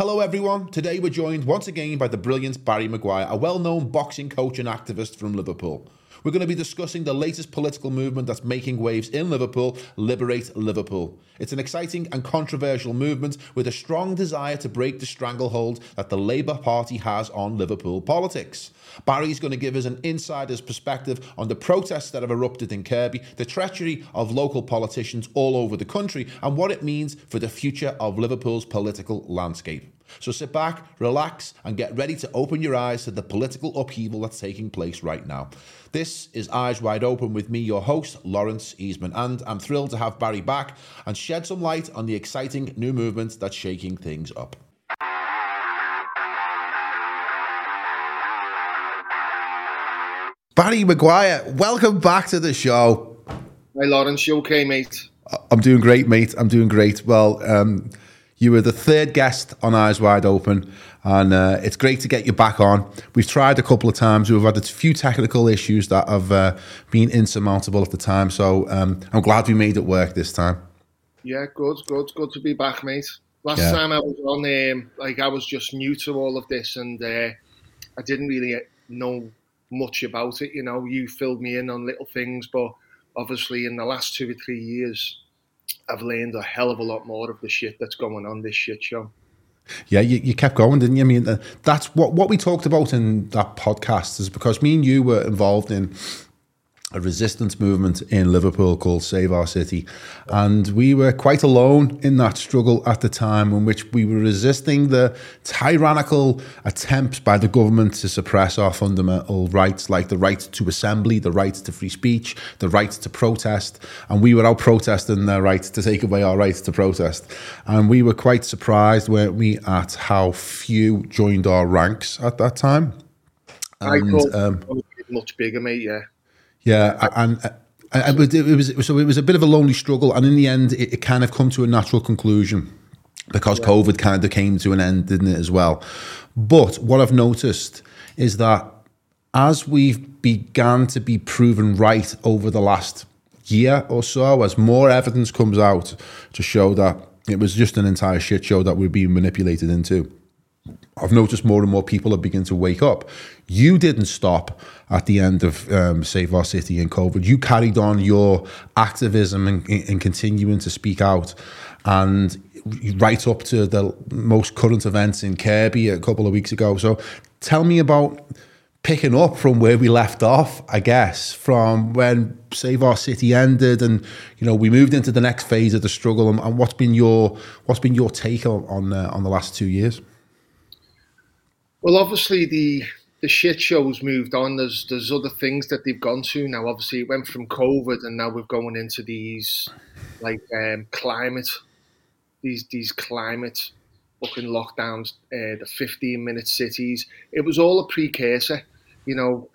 Hello, everyone. Today we're joined once again by the brilliant Barry Maguire, a well known boxing coach and activist from Liverpool. We're going to be discussing the latest political movement that's making waves in Liverpool, Liberate Liverpool. It's an exciting and controversial movement with a strong desire to break the stranglehold that the Labour Party has on Liverpool politics. Barry's going to give us an insider's perspective on the protests that have erupted in Kirkby, the treachery of local politicians all over the country, and what it means for the future of Liverpool's political landscape. So sit back, relax, and get ready to open your eyes to the political upheaval that's taking place right now. This is Eyes Wide Open with me, your host, Laurence Easeman, and I'm thrilled to have Barry back and shed some light on the exciting new movement that's shaking things up. Barry Maguire, welcome back to the show. Hi, Laurence. You okay, mate? I'm doing great, mate. I'm doing great. Well, um, you were the third guest on Eyes Wide Open, and uh, it's great to get you back on. We've tried a couple of times. We've had a few technical issues that have uh, been insurmountable at the time, so um, I'm glad we made it work this time. Yeah, good, good, good to be back, mate. Last yeah. time I was on, um, like I was just new to all of this, and uh, I didn't really know much about it. You know, you filled me in on little things, but obviously in the last two or three years, I've learned a hell of a lot more of the shit that's going on this shit show. Yeah, you, you kept going, didn't you? I mean, uh, that's what what we talked about in that podcast is because me and you were involved in a resistance movement in Liverpool called Save Our City. And we were quite alone in that struggle at the time, in which we were resisting the tyrannical attempts by the government to suppress our fundamental rights, like the right to assembly, the right to free speech, the right to protest. And we were out protesting their right to take away our rights to protest. And we were quite surprised, weren't we, at how few joined our ranks at that time. And, I thought um, much bigger, mate, yeah. Yeah, and. Uh, it was, it was so it was a bit of a lonely struggle, and in the end, it, it kind of come to a natural conclusion because yeah. COVID kind of came to an end, didn't it, as well? But what I've noticed is that as we've began to be proven right over the last year or so, as more evidence comes out to show that it was just an entire shit show that we're being manipulated into, I've noticed more and more people are beginning to wake up. You didn't stop at the end of um, Save Our City and COVID. You carried on your activism and, and continuing to speak out. And right up to the most current events in Kirkby a couple of weeks ago. So tell me about picking up from where we left off, I guess, from when Save Our City ended, and you know we moved into the next phase of the struggle. And, and what's been your what's been your take on on, uh, on the last two years? Well, obviously the the shit show's moved on. There's there's other things that they've gone to now. Obviously, it went from COVID, and now we're going into these like um, climate, these these climate fucking lockdowns, uh, the 15 minute cities. It was all a precursor, you know.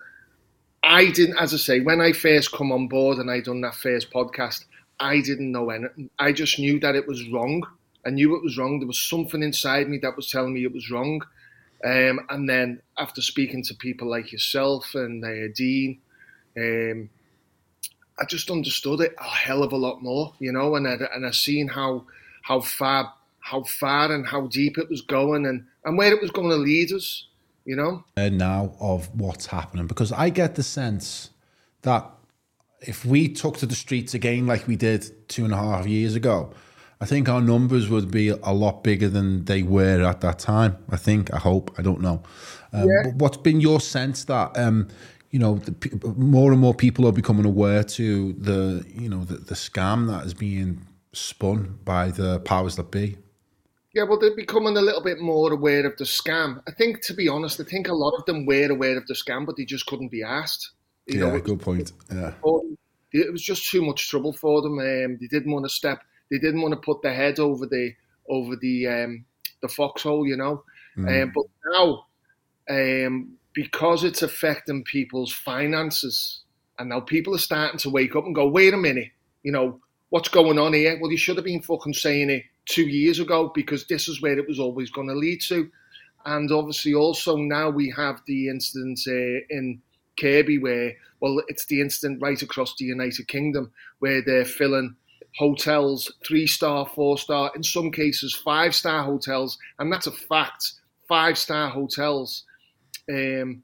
I didn't, as I say, when I first come on board and I done that first podcast, I didn't know anything. I just knew that it was wrong. I knew it was wrong. There was something inside me that was telling me it was wrong. Um, and then after speaking to people like yourself and uh, Dean, um, I just understood it a hell of a lot more, you know, and I, and I seen how how far how far and how deep it was going and, and where it was going to lead us, you know. And now of what's happening because I get the sense that if we took to the streets again like we did two and a half years ago, I think our numbers would be a lot bigger than they were at that time. I think, I hope, I don't know. Um, yeah. But what's been your sense that, um, you know, the, more and more people are becoming aware to the, you know, the, the scam that is being spun by the powers that be? Yeah, well, they're becoming a little bit more aware of the scam. I think, to be honest, I think a lot of them were aware of the scam, but they just couldn't be asked. You yeah, know, good point. Yeah. It was just too much trouble for them. Um, they didn't want to step they didn't want to put their head over the over the um, the foxhole, you know. Mm. Um, but now, um, because it's affecting people's finances, and now people are starting to wake up and go, "Wait a minute, you know what's going on here?" Well, you should have been fucking saying it two years ago because this is where it was always going to lead to. And obviously, also now we have the incident uh, in Kirkby where, well, it's the incident right across the United Kingdom where they're filling hotels, three star, four star, in some cases five star hotels, and that's a fact. Five star hotels. Um,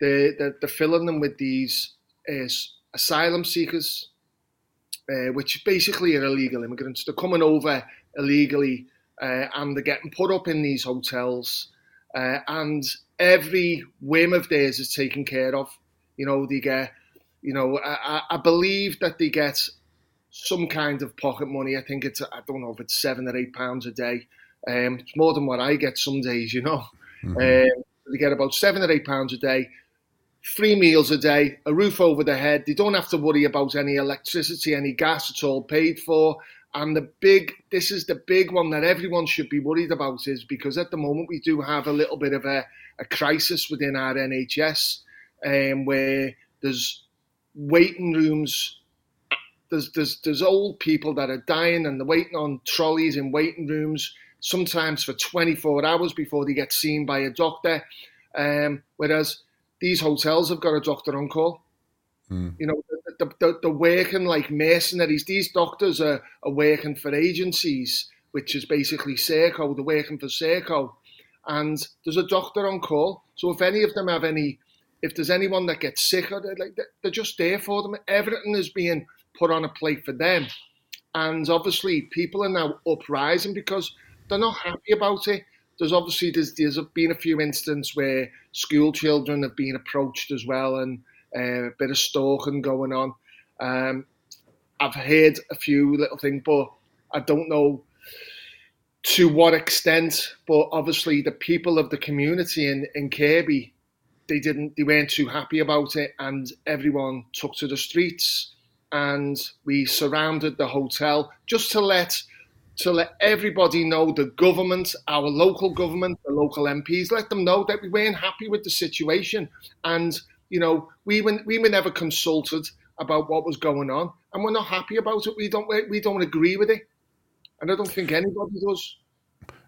they're, they're, they're, filling them with these uh, asylum seekers, uh, which basically are illegal immigrants. They're coming over illegally uh, and they're getting put up in these hotels. Uh, and every whim of theirs is taken care of. You know, they get, you know, I, I believe that they get some kind of pocket money. I think it's, I don't know if it's seven or eight pounds a day. Um, it's more than what I get some days, you know. Mm-hmm. Um, they get about seven or eight pounds a day, three meals a day, a roof over their head. They don't have to worry about any electricity, any gas. It's all paid for. And the big, this is the big one that everyone should be worried about is because at the moment we do have a little bit of a, a crisis within our NHS um, where there's waiting rooms there's, there's, there's old people that are dying and they're waiting on trolleys in waiting rooms, sometimes for 24 hours before they get seen by a doctor. Um, whereas these hotels have got a doctor on call. Mm. You know, they're, they're, they're, working like mercenaries. These doctors are, are working for agencies, which is basically Serco. They're working for Serco. And there's a doctor on call. So if any of them have any, if there's anyone that gets sick, or they're, like, they're just there for them. Everything is being put on a plate for them. And obviously, people are now uprising because they're not happy about it. There's obviously there's, there's been a few instances where school children have been approached as well, and uh, a bit of stalking going on. Um, I've heard a few little things, but I don't know to what extent. But obviously, the people of the community in, in Kirkby, they didn't, they weren't too happy about it, and everyone took to the streets and we surrounded the hotel just to let to let everybody know the government, our local government, the local MPs, let them know that we weren't happy with the situation, and you know we were we were never consulted about what was going on, and we're not happy about it. We don't we don't agree with it, and I don't think anybody does.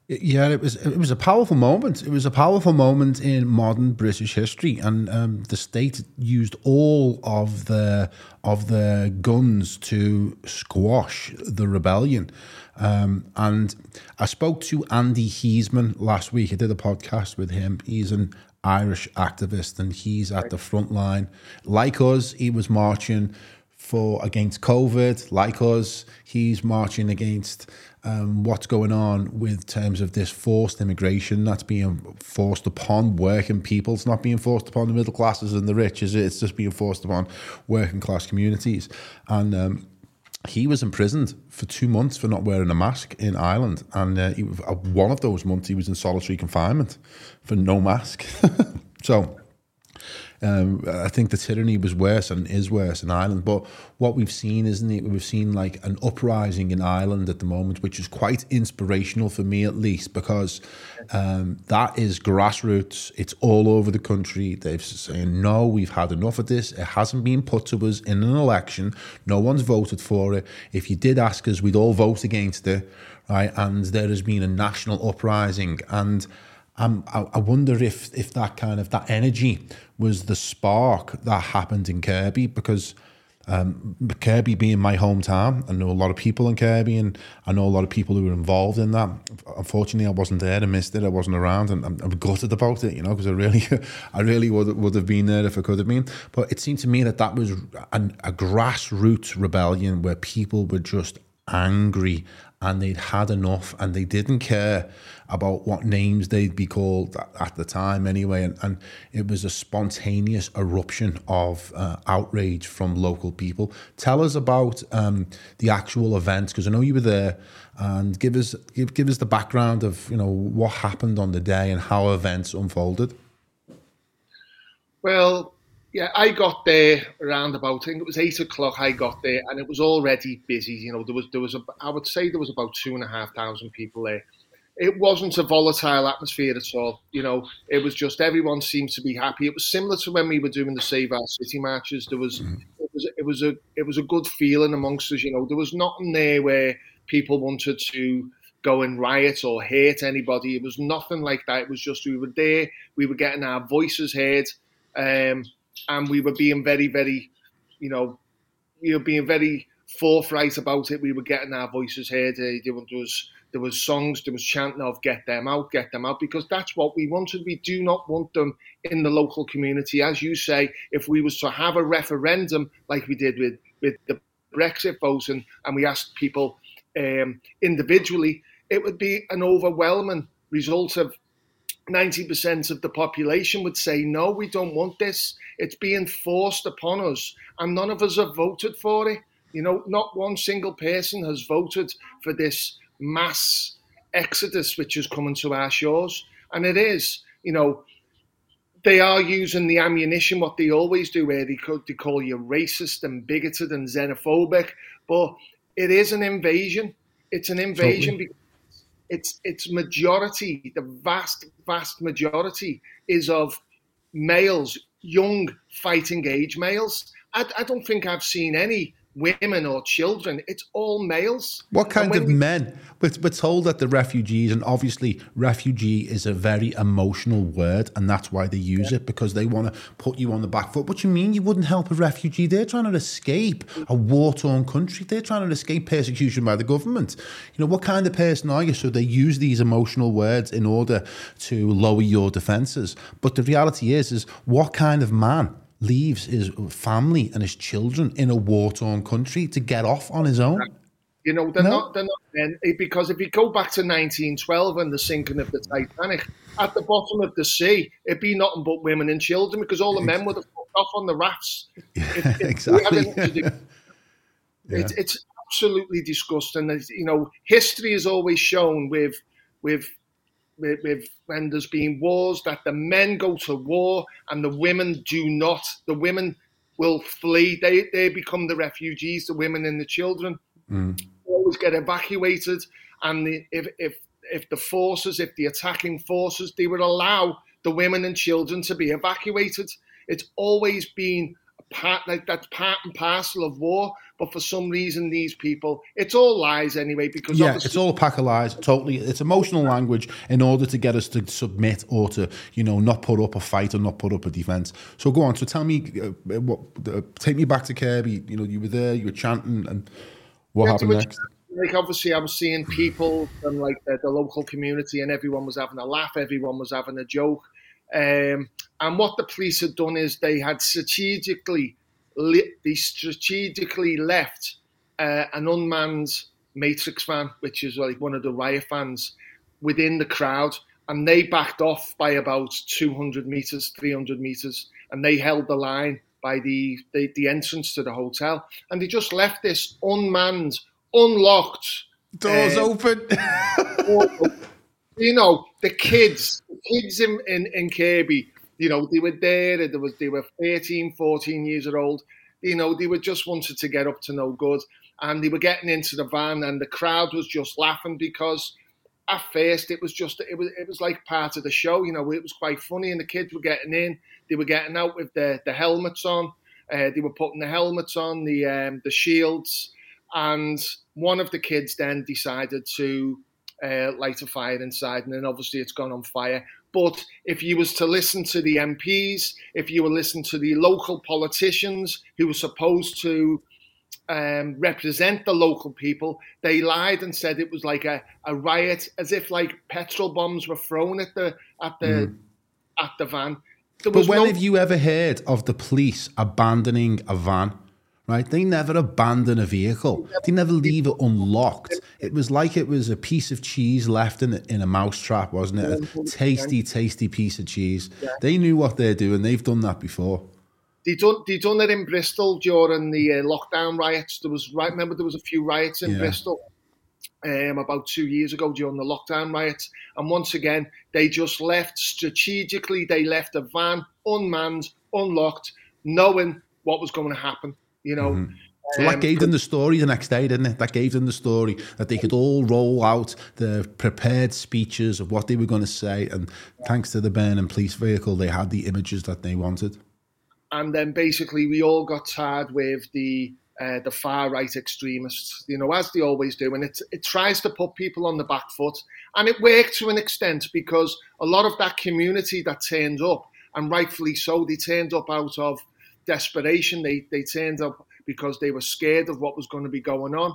Yeah, it was it was a powerful moment. It was a powerful moment in modern British history, and um, the state used all of the of the guns to squash the rebellion. Um, and I spoke to Andy Heisman last week. I did a podcast with him. He's an Irish activist, and he's at the front line. Like us, he was marching for against COVID. Like us, he's marching against um, what's going on with terms of this forced immigration that's being forced upon working people. It's not being forced upon the middle classes and the rich, is it? It's just being forced upon working class communities. And um, he was imprisoned for two months for not wearing a mask in Ireland. And uh, he, uh, one of those months, he was in solitary confinement for no mask. so um, I think the tyranny was worse and is worse in Ireland. But what we've seen, isn't it? We've seen like an uprising in Ireland at the moment, which is quite inspirational for me, at least, because um, that is grassroots. It's all over the country. They've saying, no, we've had enough of this. It hasn't been put to us in an election. No one's voted for it. If you did ask us, we'd all vote against it, right? And there has been a national uprising. And um, I, I wonder if if that kind of that energy was the spark that happened in Kirkby because um, Kirkby being my hometown, I know a lot of people in Kirkby, and I know a lot of people who were involved in that. Unfortunately, I wasn't there. I missed it. I wasn't around, and I'm, I'm gutted about it. You know, because I really, I really would would have been there if I could have been. But it seemed to me that that was an, a grassroots rebellion where people were just angry and they'd had enough and they didn't care about what names they'd be called at the time anyway and, and it was a spontaneous eruption of uh, outrage from local people tell us about um, the actual events because i know you were there and give us give, give us the background of you know what happened on the day and how events unfolded well yeah, I got there around about I think it was eight o'clock. I got there, and it was already busy. You know, there was there was a, I would say there was about two and a half thousand people there. It wasn't a volatile atmosphere at all. You know, it was just everyone seemed to be happy. It was similar to when we were doing the Save Our City marches. There was mm-hmm. it was it was a it was a good feeling amongst us. You know, there was nothing there where people wanted to go and riot or hate anybody. It was nothing like that. It was just we were there. We were getting our voices heard. Um, and we were being very, very, you know, we were being very forthright about it. We were getting our voices heard. Uh, there was there was songs, there was chanting of "Get them out, get them out," because that's what we wanted. We do not want them in the local community, as you say. If we was to have a referendum like we did with with the Brexit vote, and, and we asked people um, individually, it would be an overwhelming result of 90% of the population would say, no, we don't want this. It's being forced upon us. And none of us have voted for it. You know, not one single person has voted for this mass exodus which is coming to our shores. And it is, you know, they are using the ammunition, what they always do, where they, they call you racist and bigoted and xenophobic. But it is an invasion. It's an invasion totally. because it's it's majority, the vast, vast majority is of males, young fighting age males. I, I don't think I've seen any women or children. It's all males. What kind of men? We're, we're told that the refugees, and obviously, refugee is a very emotional word, and that's why they use yeah. it because they want to put you on the back foot. What you mean you wouldn't help a refugee? They're trying to escape a war torn country, they're trying to escape persecution by the government. You know, what kind of person are you? So they use these emotional words in order to lower your defences. But the reality is, is what kind of man? Leaves his family and his children in a war torn country to get off on his own. You know, they're no. not, they're not, then, because if you go back to 1912 and the sinking of the Titanic, at the bottom of the sea, it'd be nothing but women and children because all the men would have fucked off on the rafts. If, if exactly. yeah. it's, it's absolutely disgusting. You know, history has always shown with, with with, with, when there's been wars that the men go to war and the women do not. The women will flee. They they become the refugees. The women and the children mm. always get evacuated. And the, if if if the forces, if the attacking forces, they would allow the women and children to be evacuated. It's always been a part like that's part and parcel of war. But for some reason, these people, it's all lies anyway. Because yeah, it's all a pack of lies. Totally, it's emotional language in order to get us to submit or to you know not put up a fight or not put up a defense. So go on. So tell me, uh, what uh, take me back to Kirkby. You know, you were there, you were chanting, and what yeah, happened next? Like obviously, I was seeing people from like the, the local community, and everyone was having a laugh, everyone was having a joke. Um, and what the police had done is they had strategically they strategically left uh, an unmanned Matrix van, which is like one of the riot fans, within the crowd, and they backed off by about 200 meters, 300 meters, and they held the line by the, the, the entrance to the hotel, and they just left this unmanned, unlocked, doors uh, open. you know, the kids, the kids in, in, in Kirkby you know, they were there, they, was, they were 13, 14 years old. You know, they were just wanted to get up to no good. And they were getting into the van and the crowd was just laughing because at first it was just it was it was like part of the show, you know, it was quite funny and the kids were getting in, they were getting out with the, the helmets on, uh, they were putting the helmets on, the um, the shields, and one of the kids then decided to uh, light a fire inside, and then obviously it's gone on fire. But if you was to listen to the MPs, if you were listen to the local politicians who were supposed to um, represent the local people, they lied and said it was like a, a riot, as if like petrol bombs were thrown at the at the mm. at the van. but when no- have you ever heard of the police abandoning a van? right? They never abandon a vehicle. They never leave it unlocked. It was like it was a piece of cheese left in a, in a mousetrap, wasn't it? A tasty, tasty piece of cheese. They knew what they're doing. They've done that before. They done they done it in Bristol during the uh, lockdown riots. There was right. Remember there was a few riots in yeah. Bristol. Um, about two years ago during the lockdown riots. And once again, they just left strategically, they left a van unmanned, unlocked, knowing what was going to happen you know. Mm-hmm. So that um, gave them the story the next day, didn't it? That gave them the story that they could all roll out the prepared speeches of what they were going to say. And thanks to the Burnham police vehicle, they had the images that they wanted. And then basically, we all got tired with the uh, the far right extremists, you know, as they always do. And it, it tries to put people on the back foot. And it worked to an extent because a lot of that community that turned up, and rightfully so, they turned up out of desperation. They they turned up because they were scared of what was going to be going on.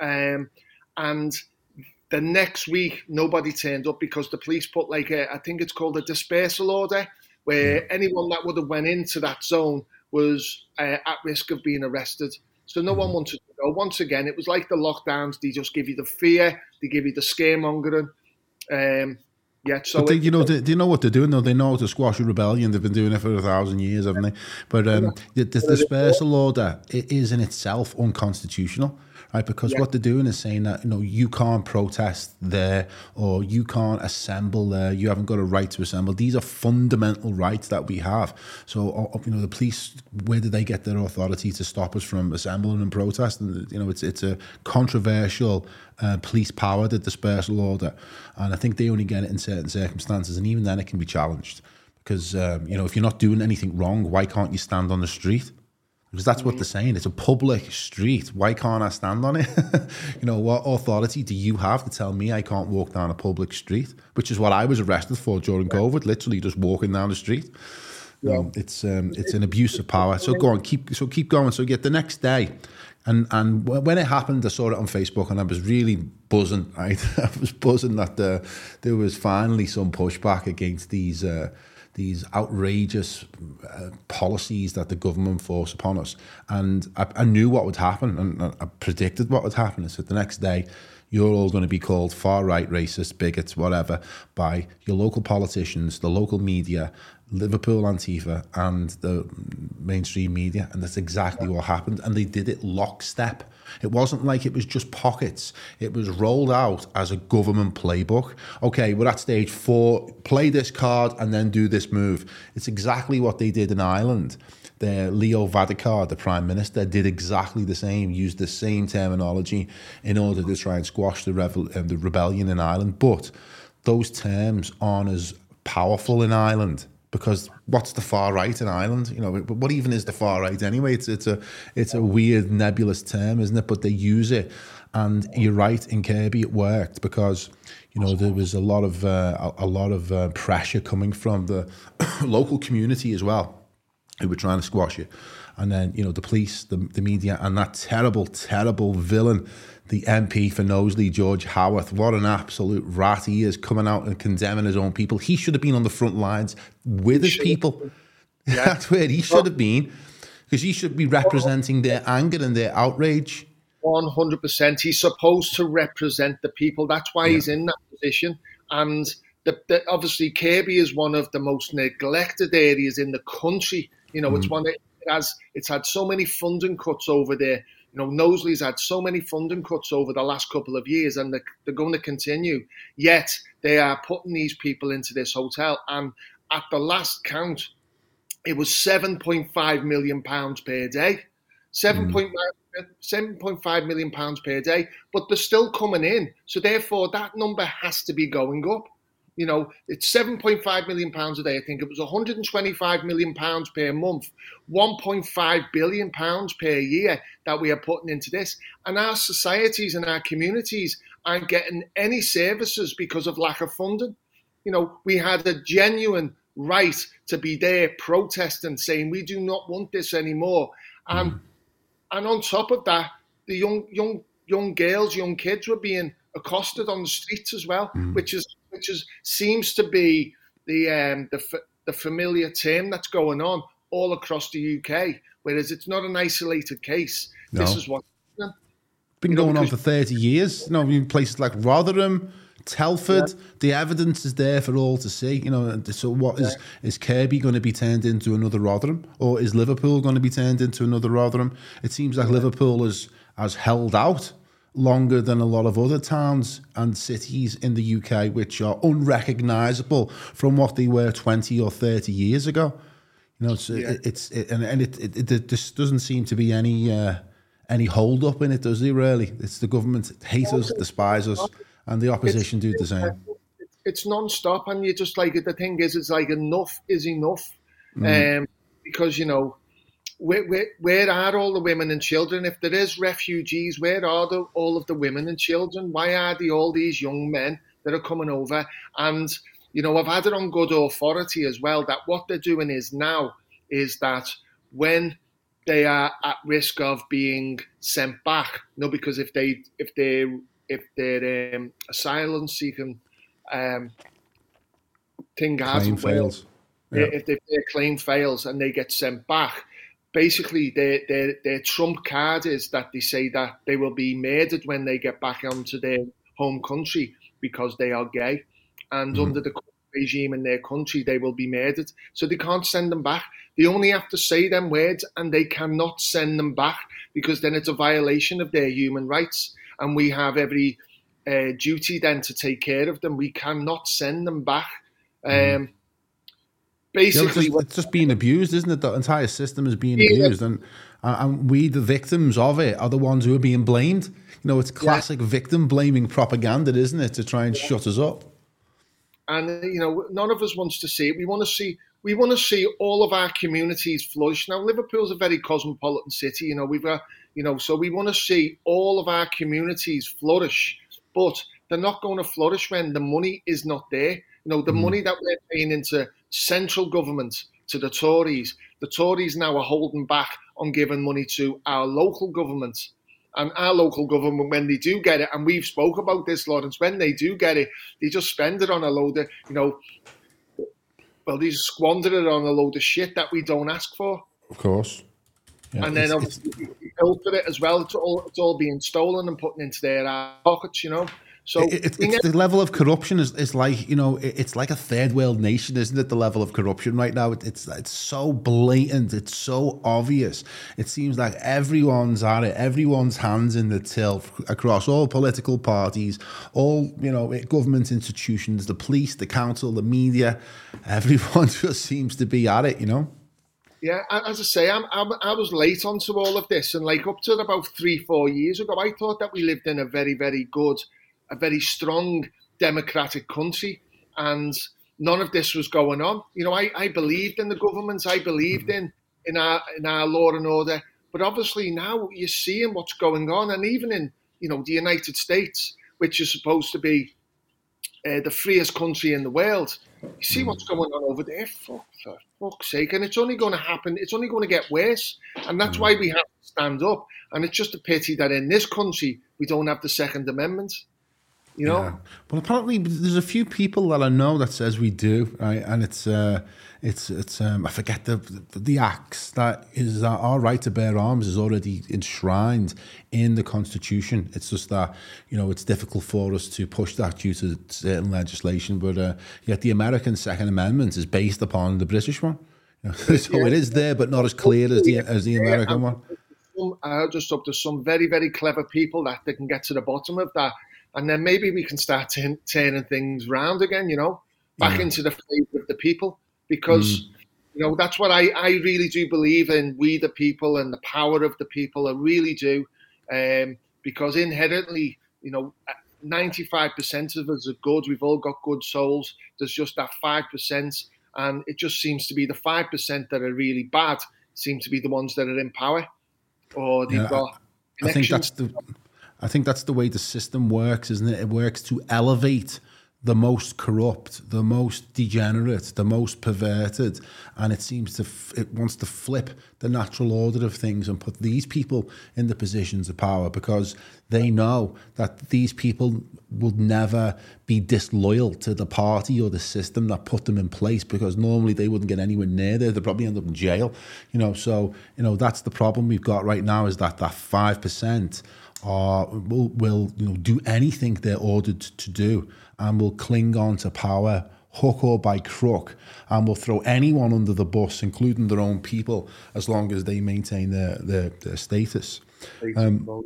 Um, and the next week, nobody turned up because the police put like a, I think it's called a dispersal order, where anyone that would have went into that zone was uh, at risk of being arrested. So no one wanted to go. Once again, it was like the lockdowns. They just give you the fear. They give you the scaremongering. Um, yeah, so but they, you know, they, they know what they're doing though. They know how to squash a rebellion. They've been doing it for a thousand years, haven't they? But um, the, the dispersal order it is in itself unconstitutional, right? Because Yeah. what they're doing is saying that you know you can't protest there or you can't assemble there. You haven't got a right to assemble. These are fundamental rights that we have. So you know, the police, where do they get their authority to stop us from assembling and protesting? You know, it's it's a controversial uh, police power, the dispersal order, and I think they only get it in certain circumstances, and even then it can be challenged because um, you know if you're not doing anything wrong, why can't you stand on the street? Because that's what they're saying. It's a public street. Why can't I stand on it? you know, what authority do you have to tell me I can't walk down a public street? Which is what I was arrested for during COVID, literally just walking down the street. Um, it's um, it's an abuse of power. So go on, keep so keep going. So get the next day, and and when it happened, I saw it on Facebook, and I was really buzzing. Right, I was buzzing that uh, there was finally some pushback against these. Uh, these outrageous uh, policies that the government force upon us, and I, I knew what would happen, and I- predicted what would happen. I said the next day, you're all going to be called far right, racist, bigots, whatever, by your local politicians, the local media, Liverpool Antifa, and the mainstream media. And that's exactly what happened. And they did it lockstep. It wasn't like it was just pockets, it was rolled out as a government playbook. Okay, we're at stage four, play this card and then do this move. It's exactly what they did in Ireland the Leo Varadkar, the prime minister, did exactly the same, used the same terminology in order to try and squash the, revel- um, the rebellion in Ireland. But those terms aren't as powerful in Ireland because what's the far right in Ireland? You know, what even is the far right anyway? It's it's a it's a weird nebulous term, isn't it? But they use it, and you're right. In Kirkby, it worked because you know there was a lot of uh, a lot of uh, pressure coming from the local community as well who were trying to squash it. And then, you know, the police, the, the media, and that terrible, terrible villain, the MP for Knowsley, George Howarth. What an absolute rat he is coming out and condemning his own people. He should have been on the front lines with his people. That's where he should have been because he should be representing their anger and their outrage. One hundred percent. He's supposed to represent the people. That's why he's in that position. And the, the, obviously, Kirkby is one of the most neglected areas in the country. You know, it's mm. one that it has. It's had so many funding cuts over there. You know, Knowsley's had so many funding cuts over the last couple of years, and they're, they're going to continue. Yet they are putting these people into this hotel, and at the last count, it was seven point five million pounds per day. Seven hmm. point seven point five million pounds per day, but they're still coming in. So therefore, that number has to be going up. You know, it's seven point five million pounds a day. I think it was one hundred and twenty-five million pounds per month, one point five billion pounds per year that we are putting into this, and our societies and our communities aren't getting any services because of lack of funding. You know, we had a genuine right to be there protesting, saying we do not want this anymore, and hmm. and on top of that, the young young young girls, young kids were being accosted on the streets as well, hmm. which is which is seems to be the um, the the familiar term that's going on all across the UK. Whereas it's not an isolated case. This No. is what. been going on for 30 years. You know, in places like Rotherham, Telford, the evidence is there for all to see. You know, so what is is Kirkby going to be turned into another Rotherham, or is Liverpool going to be turned into another Rotherham? It seems like Liverpool has has held out longer than a lot of other towns and cities in the UK, which are unrecognisable from what they were 20 or 30 years ago. You know, it's Yeah. it, it's it, and, and it, it, it just doesn't seem to be any uh, any hold up in it, does there? Really, it's the government hate us, despise us, and the opposition do the same. it's non-stop and you just like the thing is it's like enough is enough um, because you know where, where, where are all the women and children if there is refugees where are the, all of the women and children why are the all these young men that are coming over and you know i've had it on good authority as well that what they're doing is now is that when they are at risk of being sent back. you No, because if they if they if their um, asylum seeking um, thing claim fails, yeah. if, if their claim fails and they get sent back, basically their, their their trump card is that they say that they will be murdered when they get back onto their home country because they are gay, and mm-hmm. under the regime in their country, they will be murdered. So they can't send them back. They only have to say them words, and they cannot send them back because then it's a violation of their human rights, and we have every uh, duty then to take care of them. We cannot send them back. Mm-hmm. Basically, yeah, it's, just, it's, just, being abused, isn't it? The entire system is being yeah. abused, and and we, the victims of it, are the ones who are being blamed. You know, it's classic yeah. victim blaming propaganda, isn't it, to try and shut us up? and you know none of us wants to see it. We want to see we want to see all of our communities flourish. Now Liverpool's a very cosmopolitan city. You know we've got you know so we want to see all of our communities flourish, but they're not going to flourish when the money is not there. You know the mm. money that we're paying into central government to the Tories. The Tories now are holding back on giving money to our local government and our local government when they do get it, and we've spoke about this, Laurence, when they do get it, they just spend it on a load of, you know, well, they just squander it on a load of shit that we don't ask for. Of course. Yeah, and then obviously filter it as well. It's all it's all being stolen and put into their pockets, you know. So it, it, it's the level of corruption is, is like you know it's like a third world nation, isn't it? The level of corruption right now it's it's so blatant, it's so obvious. It seems like everyone's at it, everyone's hands in the till across all political parties, all you know government institutions, the police, the council, the media. Everyone just seems to be at it, you know. Yeah, as I say, I'm, I'm, i was late onto all of this, and like up to about three, four years ago, I thought that we lived in a very, very good a very strong democratic country, and none of this was going on. You know, I, I believed in the government, I believed in in our in our law and order, but obviously now you're seeing what's going on, and even in you know the United States, which is supposed to be uh, the freest country in the world, you see what's going on over there. Fuck, for fuck's sake, and it's only going to happen. It's only going to get worse, and that's why we have to stand up. And it's just a pity that in this country we don't have the Second Amendment. You know. Yeah. Well, apparently there's a few people that I know that says we do, right? And it's uh, it's it's um, I forget the the, the acts that is our right to bear arms is already enshrined in the constitution. It's just that you know it's difficult for us to push that due to certain legislation, but uh, yet the American Second Amendment is based upon the British one. so yeah. it is there, but not as clear as the as the American one. I just hope there's some very very clever people that they can get to the bottom of that and then maybe we can start t- turning things round again. You know, back yeah. into the favour of the people because. Mm. You know that's what I, I really do believe in. We the people and the power of the people. I really do, um, because inherently, you know, ninety five percent of us are good. We've all got good souls. There's just that five percent, and it just seems to be the five percent that are really bad seem to be the ones that are in power, or they've yeah, got. I think that's the I think that's the way the system works, isn't it? It works to elevate the most corrupt, the most degenerate, the most perverted, and it seems to f- it wants to flip the natural order of things and put these people in the positions of power because they know that these people would never be disloyal to the party or the system that put them in place because normally they wouldn't get anywhere near there. They'd probably end up in jail, you know. So you know that's the problem we've got right now is that that five percent are will, will you know do anything they're ordered to do and will cling on to power hook or by crook and will throw anyone under the bus including their own people as long as they maintain their their, their status um,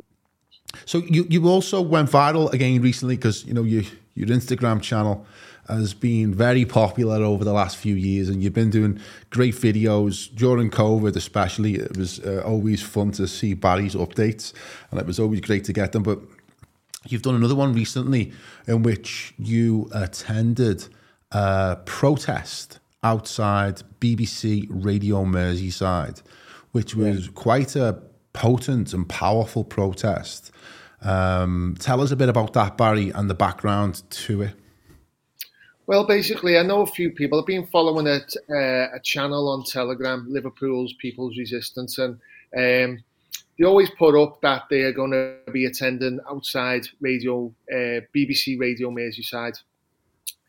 so you you also went viral again recently because you know you your instagram channel has been very popular over the last few years, and you've been doing great videos during COVID, especially. It was uh, always fun to see Barry's updates, and it was always great to get them. But you've done another one recently in which you attended a protest outside BBC Radio Merseyside, which was yeah. quite a potent and powerful protest. Um, tell us a bit about that, Barry, and the background to it. Well, basically, I know a few people. I've been following a, uh, a channel on Telegram, Liverpool's People's Resistance, and Um, they always put up that they are going to be attending outside radio, uh, BBC Radio Merseyside,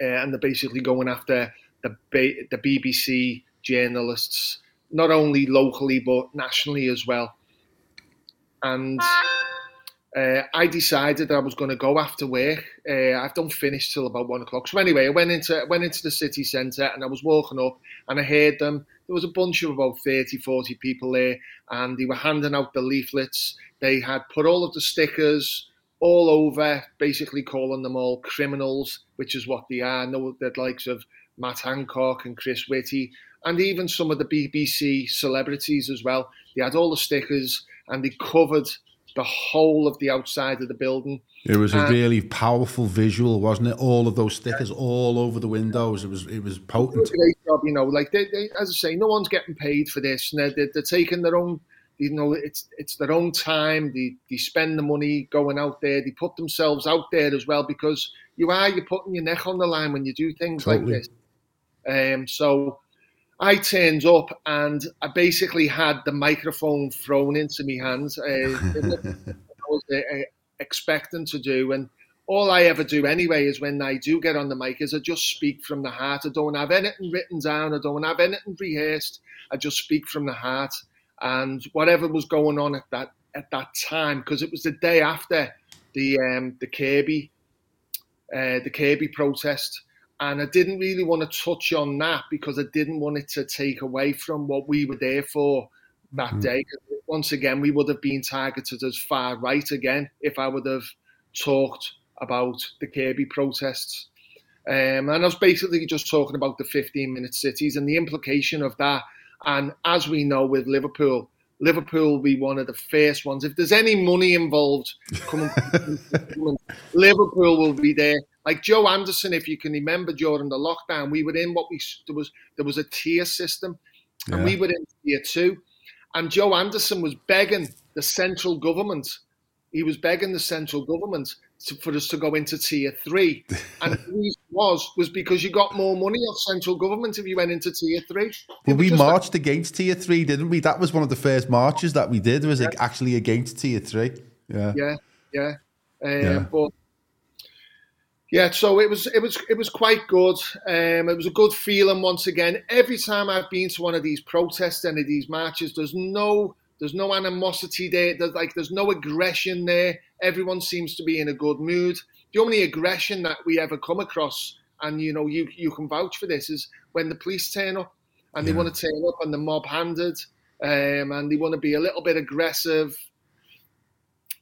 uh, and they're basically going after the the BBC journalists, not only locally but nationally as well. And uh, I decided that I was going to go after work. Uh, I don't finish till about one o'clock. So anyway, I went into went into the city centre and I was walking up and I heard them. There was a bunch of about 30, 40 people there, and they were handing out the leaflets. They had put all of the stickers all over, basically calling them all criminals, which is what they are. No, the likes of Matt Hancock and Chris Whitty, and even some of the BBC celebrities as well. They had all the stickers and they covered the whole of the outside of the building. It was a really powerful visual, wasn't it? All of those stickers all over the windows. It was it was potent. great job, you know. Like they, they, as I say, no one's getting paid for this, and they're, they're taking their own. You know, it's it's their own time. They they spend the money going out there. They put themselves out there as well because you are you're putting your neck on the line when you do things totally. like this. Um, so I turned up and I basically had the microphone thrown into my hands. Uh, I was uh, expecting to do, and all I ever do anyway is when I do get on the mic is I just speak from the heart. I don't have anything written down. I don't have anything rehearsed. I just speak from the heart, and whatever was going on at that at that time, because it was the day after the um, the Kirkby uh, the Kirkby protest and I didn't really want to touch on that because I didn't want it to take away from what we were there for that mm-hmm. day. Once again, we would have been targeted as far right again if I would have talked about the Kirkby protests. Um, and I was basically just talking about the 15 minute cities and the implication of that. And as we know with Liverpool, Liverpool will be one of the first ones. If there's any money involved, coming, Liverpool will be there like Joe Anderson, if you can remember during the lockdown, we were in what we there was there was a tier system, and yeah. we were in tier two, and Joe Anderson was begging the central government. He was begging the central government to, for us to go into tier three, and the reason was was because you got more money off central government if you went into tier three. Well, we marched like, against tier three, didn't we? That was one of the first marches that we did. Was yeah. actually against tier three. Yeah, yeah, yeah. Um, yeah. But yeah, so it was it was it was quite good. Um, it was a good feeling once again. Every time I've been to one of these protests, any of these marches, there's no there's no animosity there. There's like there's no aggression there. Everyone seems to be in a good mood. The only aggression that we ever come across, and you know you you can vouch for this, is when the police turn up and yeah. they want to turn up and the mob handed, um, and they want to be a little bit aggressive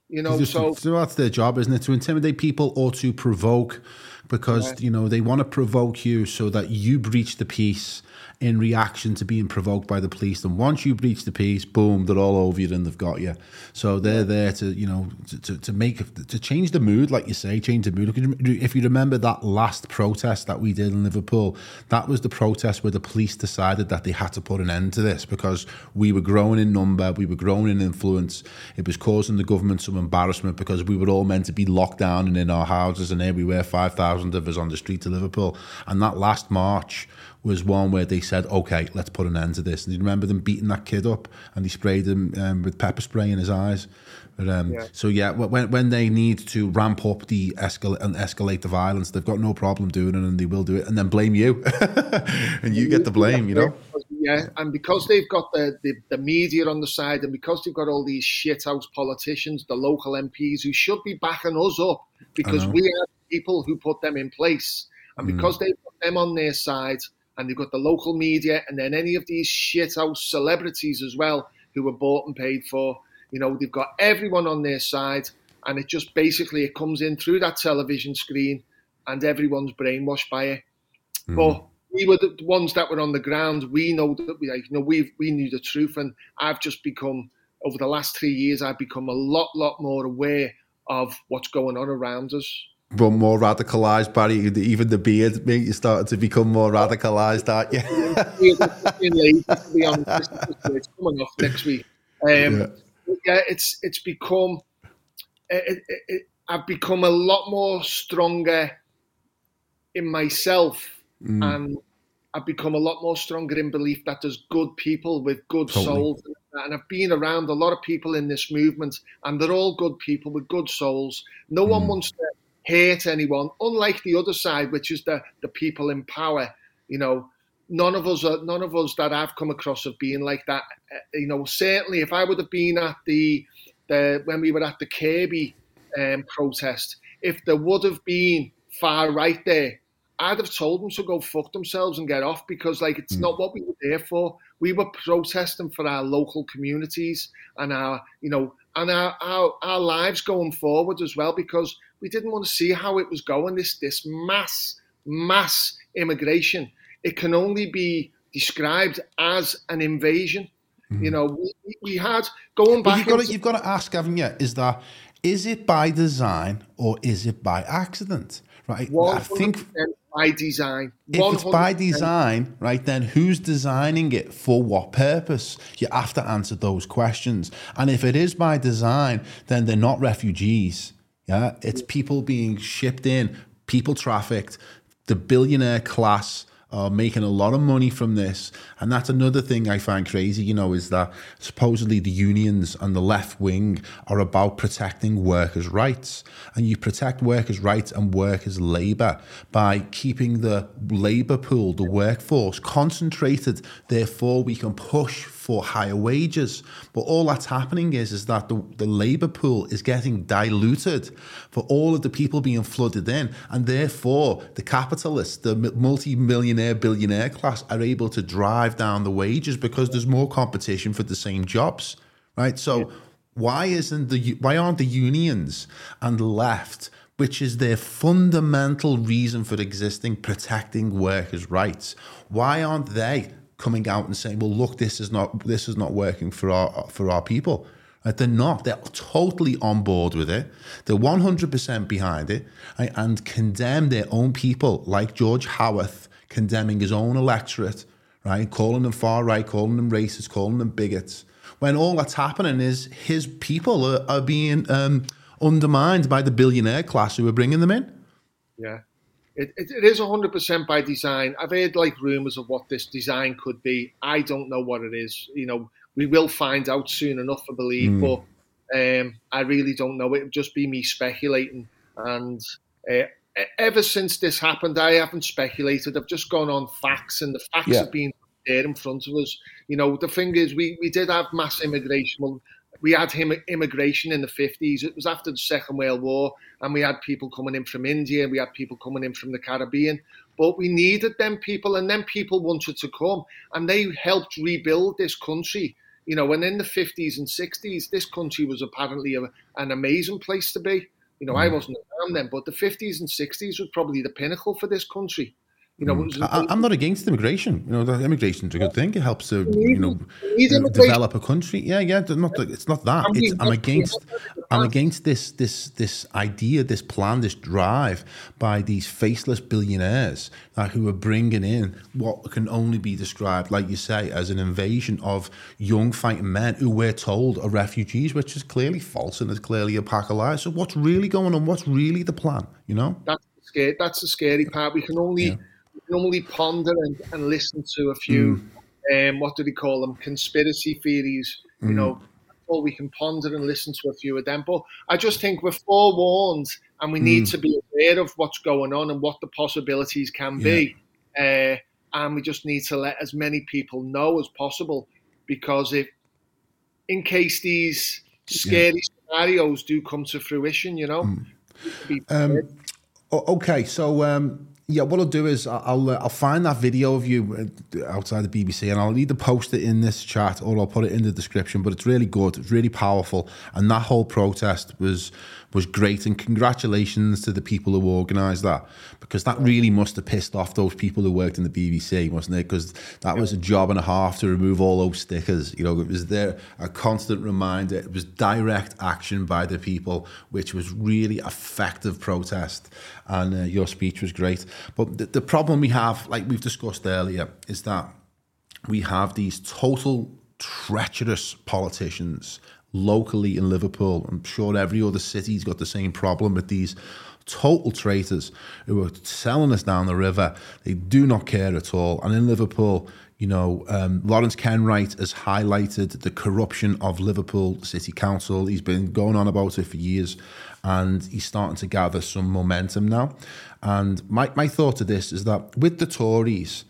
you know, so, so that's their job, isn't it? To intimidate people or to provoke, because yeah. you know they want to provoke you so that you breach the peace in reaction to being provoked by the police. And once you breach the peace, boom, they're all over you and they've got you. So they're there to, you know, to, to, to make, to change the mood, like you say, change the mood. If you remember that last protest that we did in Liverpool, that was the protest where the police decided that they had to put an end to this because we were growing in number, we were growing in influence. It was causing the government some embarrassment because we were all meant to be locked down and in our houses, and here we were, 5,000 of us on the street of Liverpool. And that last march, was one where they said, okay, let's put an end to this. And you remember them beating that kid up and he sprayed him um, with pepper spray in his eyes. But, um, yeah. So yeah, when when they need to ramp up the escalate and escalate the violence, they've got no problem doing it, and they will do it, and then blame you, and you get the blame, you know. Yeah, and because they've got the, the, the media on the side, and because they've got all these shithouse politicians, the local MPs who should be backing us up, because we are people who put them in place, and mm. because they put them on their side, and they've got the local media, and then any of these shithouse celebrities as well who are bought and paid for. You know, they've got everyone on their side, and it just basically it comes in through that television screen, and everyone's brainwashed by it. Mm. But we were the ones that were on the ground. We know that we, like, you know, we we knew the truth, and I've just become over the last three years, I've become a lot, lot more aware of what's going on around us but more radicalized, Barry. Even the beard, mate, you started to become more radicalized, aren't you? it's coming off next week. Um, yeah. yeah. it's it's become. It, it, it, I've become a lot more stronger in myself, mm. and I've become a lot more stronger in belief that there's good people with good totally. souls and I've been around a lot of people in this movement, and they're all good people with good souls. No mm. one wants to hurt anyone, unlike the other side, which is the the people in power. You know, none of us are, none of us that I've come across have been like that. Uh, you know, certainly if I would have been at the the when we were at the Kirkby um, protest, if there would have been far right there, I'd have told them to go fuck themselves and get off because like it's mm. not what we were there for. We were protesting for our local communities and our you know and our, our, our lives going forward as well because we didn't want to see how it was going. This this mass mass immigration it can only be described as an invasion. Mm. You know, we, we, had going back. You've got, to, you've got to ask, haven't you? Is that is it by design or is it by accident? Right. I think by design. If it's by design, right, then who's designing it for what purpose? You have to answer those questions. And if it is by design, then they're not refugees. Yeah, it's people being shipped in, people trafficked, the billionaire class are making a lot of money from this. And that's another thing I find crazy, you know, is that supposedly the unions and the left wing are about protecting workers' rights. And you protect workers' rights and workers' labour by keeping the labour pool, the workforce, concentrated. Therefore, we can push for higher wages. But all that's happening is, is that the, the labour pool is getting diluted for all of the people being flooded in. And therefore, the capitalists, the multi millionaire, billionaire class are able to drive down the wages because there's more competition for the same jobs. Right. So, yeah. why isn't the why aren't the unions and the left which is their fundamental reason for existing, protecting workers' rights. Why aren't they coming out and saying, "Well, look, this is not this is not working for our for our people." Like they're not. They're totally on board with it. They're one hundred percent behind it, right? and condemn their own people, like George Howarth condemning his own electorate, right? Calling them far right, calling them racist, calling them bigots. When all that's happening is his people are, are being um, undermined by the billionaire class who are bringing them in. Yeah, it, it, it is 100% by design. I've heard like rumors of what this design could be. I don't know what it is. You know, we will find out soon enough, I believe, mm. but um, I really don't know. It would just be me speculating. And uh, ever since this happened, I haven't speculated. I've just gone on facts, and the facts yeah. have been there in front of us. You know, the thing is, we, we did have mass immigration. We had him immigration in the 50s. It was after the Second World War, and we had people coming in from India, we had people coming in from the Caribbean. But we needed them people, and then people wanted to come, and they helped rebuild this country. You know, and in the 50s and 60s, this country was apparently a, an amazing place to be. You know, mm. I wasn't around then, but the 50s and 60s was probably the pinnacle for this country. You know, mm. I, am not against immigration. You know, the immigration is a good thing. It helps to you know develop a country. Yeah, yeah. Not it's not that. It's, I'm against. I'm against this this this idea, this plan, this drive by these faceless billionaires uh, who are bringing in what can only be described, like you say, as an invasion of young fighting men who we're told are refugees, which is clearly false and is clearly a pack of lies. So what's really going on? What's really the plan? You know, that's scary. That's the scary part. We can only. Yeah normally ponder and, and listen to a few, mm. um, what do they call them, conspiracy theories. Mm. You know, or we can ponder and listen to a few of them. But I just think we're forewarned and we need mm. to be aware of what's going on and what the possibilities can be. Uh, and we just need to let as many people know as possible because if, in case these scary yeah. scenarios do come to fruition, you know. Mm. Um, okay, so um, yeah, what I'll do is I'll uh, I'll find that video of you uh, outside the BBC, and I'll either post it in this chat or I'll put it in the description. But it's really good, it's really powerful, and that whole protest was was great. And congratulations to the people who organised that, because that really must have pissed off those people who worked in the BBC, wasn't it? Because that was a job and a half to remove all those stickers. You know, it was there a constant reminder. It was direct action by the people, which was really effective protest. And uh, your speech was great. But the, the problem we have, like we've discussed earlier, is that we have these total treacherous politicians locally in Liverpool. I'm sure every other city's got the same problem with these total traitors who are selling us down the river. They do not care at all. And in Liverpool, you know, um, Lawrence Kenwright has highlighted the corruption of Liverpool City Council. He's been going on about it for years and he's starting to gather some momentum now. And my, my thought of this is that with the Tories,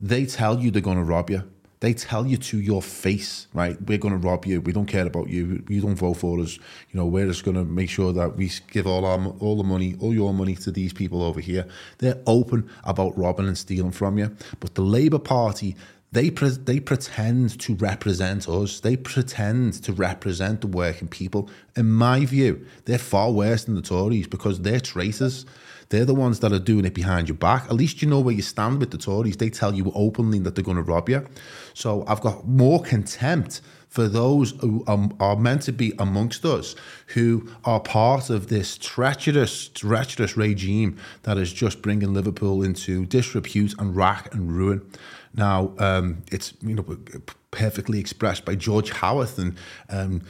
they tell you they're going to rob you. They tell you to your face, right? We're going to rob you. We don't care about you. You don't vote for us. You know, we're just going to make sure that we give all our all the money, all your money to these people over here. They're open about robbing and stealing from you. But the Labour Party, they pre- they pretend to represent us. They pretend to represent the working people. In my view, they're far worse than the Tories because they're traitors. They're the ones that are doing it behind your back. At least you know where you stand with the Tories. They tell you openly that they're going to rob you. So I've got more contempt for those who are meant to be amongst us, who are part of this treacherous, treacherous regime that is just bringing Liverpool into disrepute and rack and ruin. Now, um, it's you know perfectly expressed by George Howarth and um,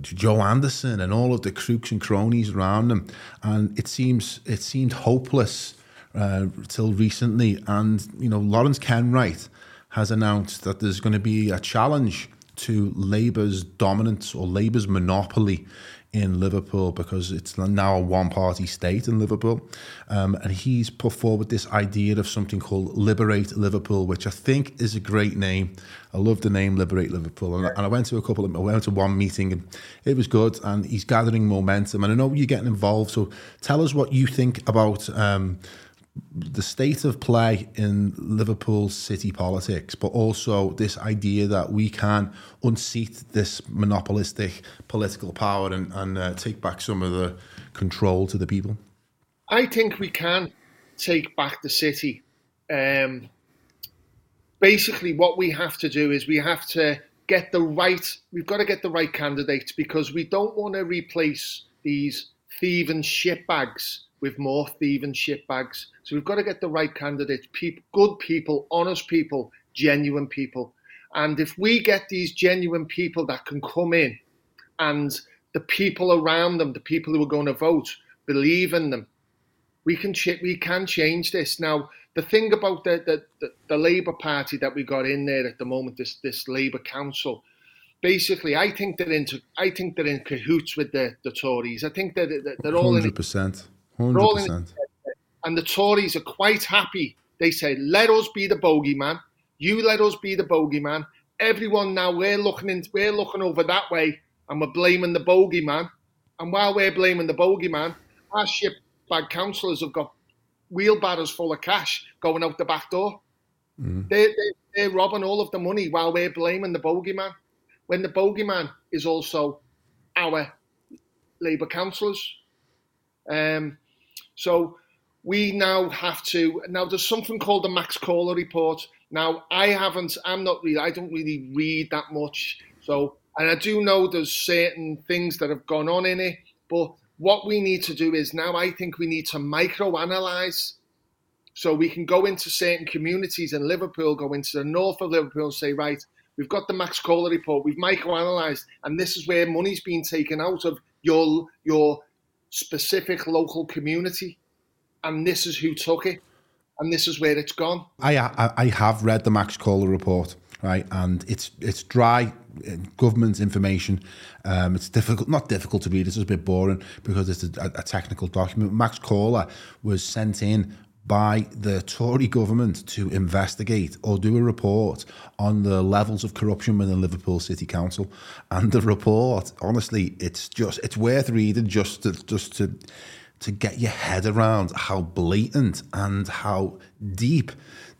Joe Anderson and all of the crooks and cronies around them, and it seems it seemed hopeless uh, till recently. And you know, Lawrence Kenwright has announced that there's going to be a challenge to Labour's dominance or Labour's monopoly in Liverpool because it's now a one party state in Liverpool. Um, and he's put forward this idea of something called Liberate Liverpool, which I think is a great name. I love the name Liberate Liverpool. And, and I went to a couple of, I went to one meeting and it was good. And he's gathering momentum. And I know you're getting involved. So tell us what you think about. Um, the state of play in Liverpool city politics, but also this idea that we can unseat this monopolistic political power and, and uh, take back some of the control to the people? I think we can take back the city. Um, basically, what we have to do is we have to get the right, we've got to get the right candidates because we don't want to replace these thieving shitbags with more thieving shitbags. So we've got to get the right candidates, people, good people, honest people, genuine people. And if we get these genuine people that can come in and the people around them, the people who are going to vote, believe in them, we can ch- we can change this. Now, the thing about the, the, the, the Labour Party that we got in there at the moment, this this Labour Council, basically, I think they're into I think they're in cahoots with the, the Tories. I think they're, they're all 100%. in 100%. And the Tories are quite happy. They say, let us be the bogeyman. You let us be the bogeyman. Everyone now, we're looking in, we're looking over that way and we're blaming the bogeyman. And while we're blaming the bogeyman, our shipbag councillors have got wheelbarrows full of cash going out the back door. Mm. They're, they're, they're robbing all of the money while we're blaming the bogeyman. When the bogeyman is also our Labour councillors. Um, so we now have to now there's something called the Max Caller report. Now I haven't I'm not really I don't really read that much. So and I do know there's certain things that have gone on in it, but what we need to do is now I think we need to micro analyze so we can go into certain communities in Liverpool, go into the north of Liverpool and say, right, we've got the Max Caller report, we've microanalyzed, and this is where money's being taken out of your your specific local community, and this is who took it, and this is where it's gone. I I, I have read the Max Caller report, right, and it's it's dry uh, government information. Um, it's difficult, not difficult to read. It's a bit boring because it's a, a technical document. Max Caller was sent in by the Tory government to investigate or do a report on the levels of corruption within Liverpool City Council. And the report, honestly, it's just it's worth reading just to just to to get your head around how blatant and how deep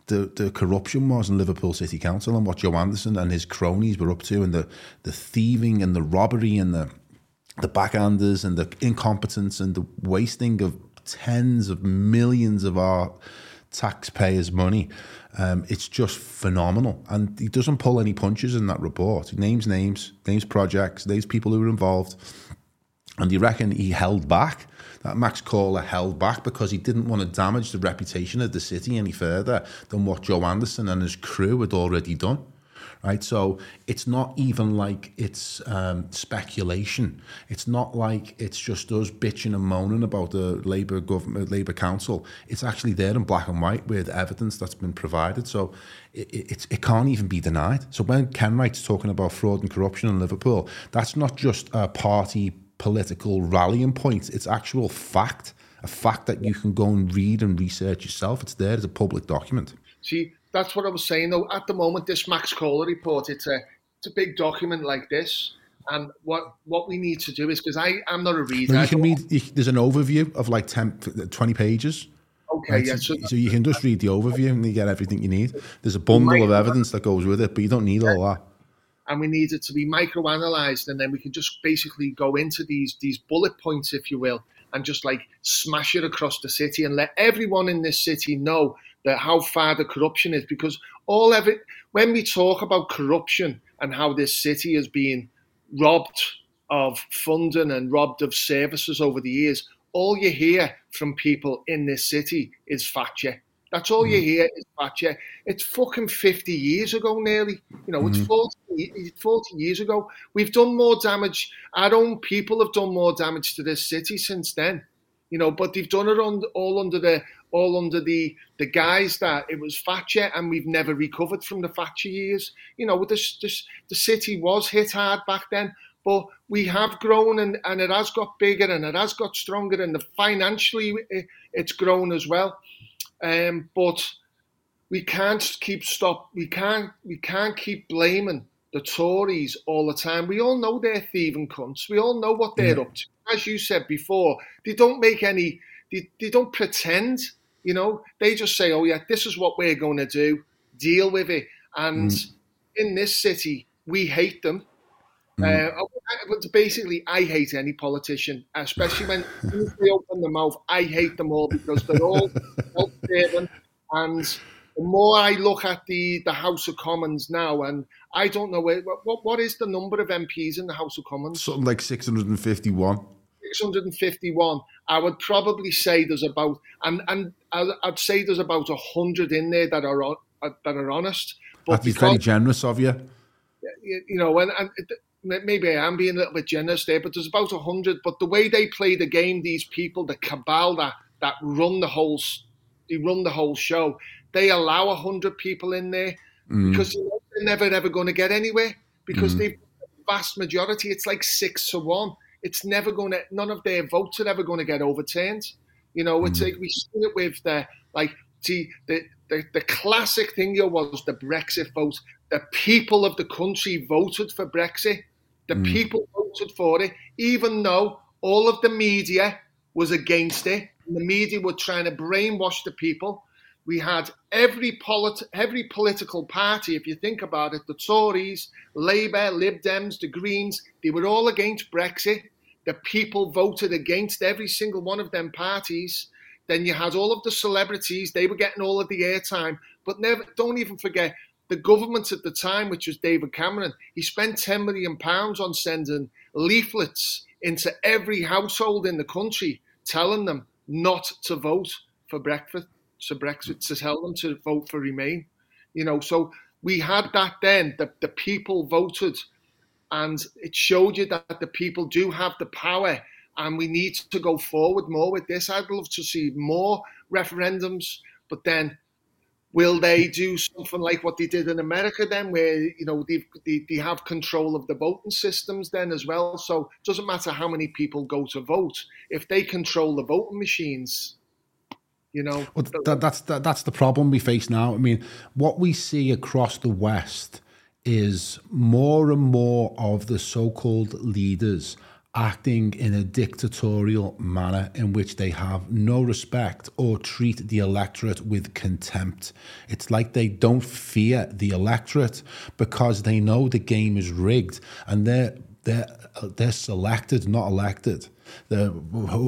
the, the corruption was in Liverpool City Council and what Joe Anderson and his cronies were up to and the the thieving and the robbery and the the backhanders and the incompetence and the wasting of tens of millions of our taxpayers' money. Um, it's just phenomenal. And he doesn't pull any punches in that report. He names names, names projects, names people who were involved. And you reckon he held back? That Max Caller held back because he didn't want to damage the reputation of the city any further than what Joe Anderson and his crew had already done. Right? So it's not even like it's um, speculation. It's not like it's just us bitching and moaning about the Labour government, Labour Council. It's actually there in black and white with evidence that's been provided. So it, it, it can't even be denied. So when Ken Kenwright's talking about fraud and corruption in Liverpool, that's not just a party political rallying point. It's actual fact, a fact that you can go and read and research yourself. It's there as a public document. See, that's what I was saying though. At the moment, this Max Caller report, it's a it's a big document like this. And what what we need to do is because I I'm not a reader. No, you can read. You, there's an overview of like 10, 20 pages. Okay, right? yeah. So, so, you can just read the overview and you get everything you need. There's a bundle of evidence that goes with it, but you don't need all that. And we need it to be micro-analyzed, and then we can just basically go into these these bullet points, if you will, and just like smash it across the city and let everyone in this city know that how far the corruption is. Because all of it, when we talk about corruption and how this city has been robbed of funding and robbed of services over the years, all you hear from people in this city is Thatcher. That's all mm. you hear is Thatcher. It's fucking 50 years ago, nearly. You know, it's mm. 40, 40 years ago. We've done more damage. Our own people have done more damage to this city since then. You know, but they've done it on, all under the all under the the guise that it was Thatcher, and we've never recovered from the Thatcher years. You know, this, this the city was hit hard back then, but we have grown and, and it has got bigger and it has got stronger and financially it's grown as well. Um, but we can't keep stop. We can't we can't keep blaming the Tories all the time. We all know they're thieving cunts. We all know what they're yeah. up to. As you said before, they don't make any. They, they don't pretend. You know, they just say, "Oh yeah, this is what we're going to do. Deal with it." And mm. in this city, we hate them Mm. Uh, but basically, I hate any politician, especially when they open their mouth. I hate them all because they're all self-serving. And the more I look at the, the House of Commons now, and I don't know where, what what is the number of MPs in the House of Commons? Something like six hundred and fifty-one. 651 i would probably say there's about and and i'd say there's about 100 in there that are that are honest but that's very generous of you you know and, and maybe I am being a little bit generous there, but there's about a hundred. But the way they play the game, these people, the cabal that that run the whole, they run the whole show. They allow a hundred people in there mm. because they're never ever going to get anywhere because mm. they vast majority. It's like six to one. It's never going to. None of their votes are ever going to get overturned. You know, it's mm. like we see it with the like see the, the the classic thing here was the Brexit vote. The people of the country voted for Brexit. The mm. people voted for it, even though all of the media was against it. the media were trying to brainwash the people. We had every polit- every political party, if you think about it, the Tories, Labour, Lib Dems, the Greens, they were all against Brexit. The people voted against every single one of them parties. Then you had all of the celebrities; they were getting all of the airtime. But never, don't even forget, the government at the time, which was David Cameron, he spent 10 million pounds on sending leaflets into every household in the country, telling them not to vote for Brexit, to Brexit, to tell them to vote for Remain. You know, so we had that then. The, the people voted, and it showed you that the people do have the power, and we need to go forward more with this. I'd love to see more referendums, but then Will they do something like what they did in America then, where you know they they have control of the voting systems then as well? So it doesn't matter how many people go to vote if they control the voting machines. You know, well, that, that's that, that's the problem we face now. I mean, what we see across the West is more and more of the so-called leaders acting in a dictatorial manner in which they have no respect or treat the electorate with contempt. It's like they don't fear the electorate because they know the game is rigged and they're they're they're selected, not elected. The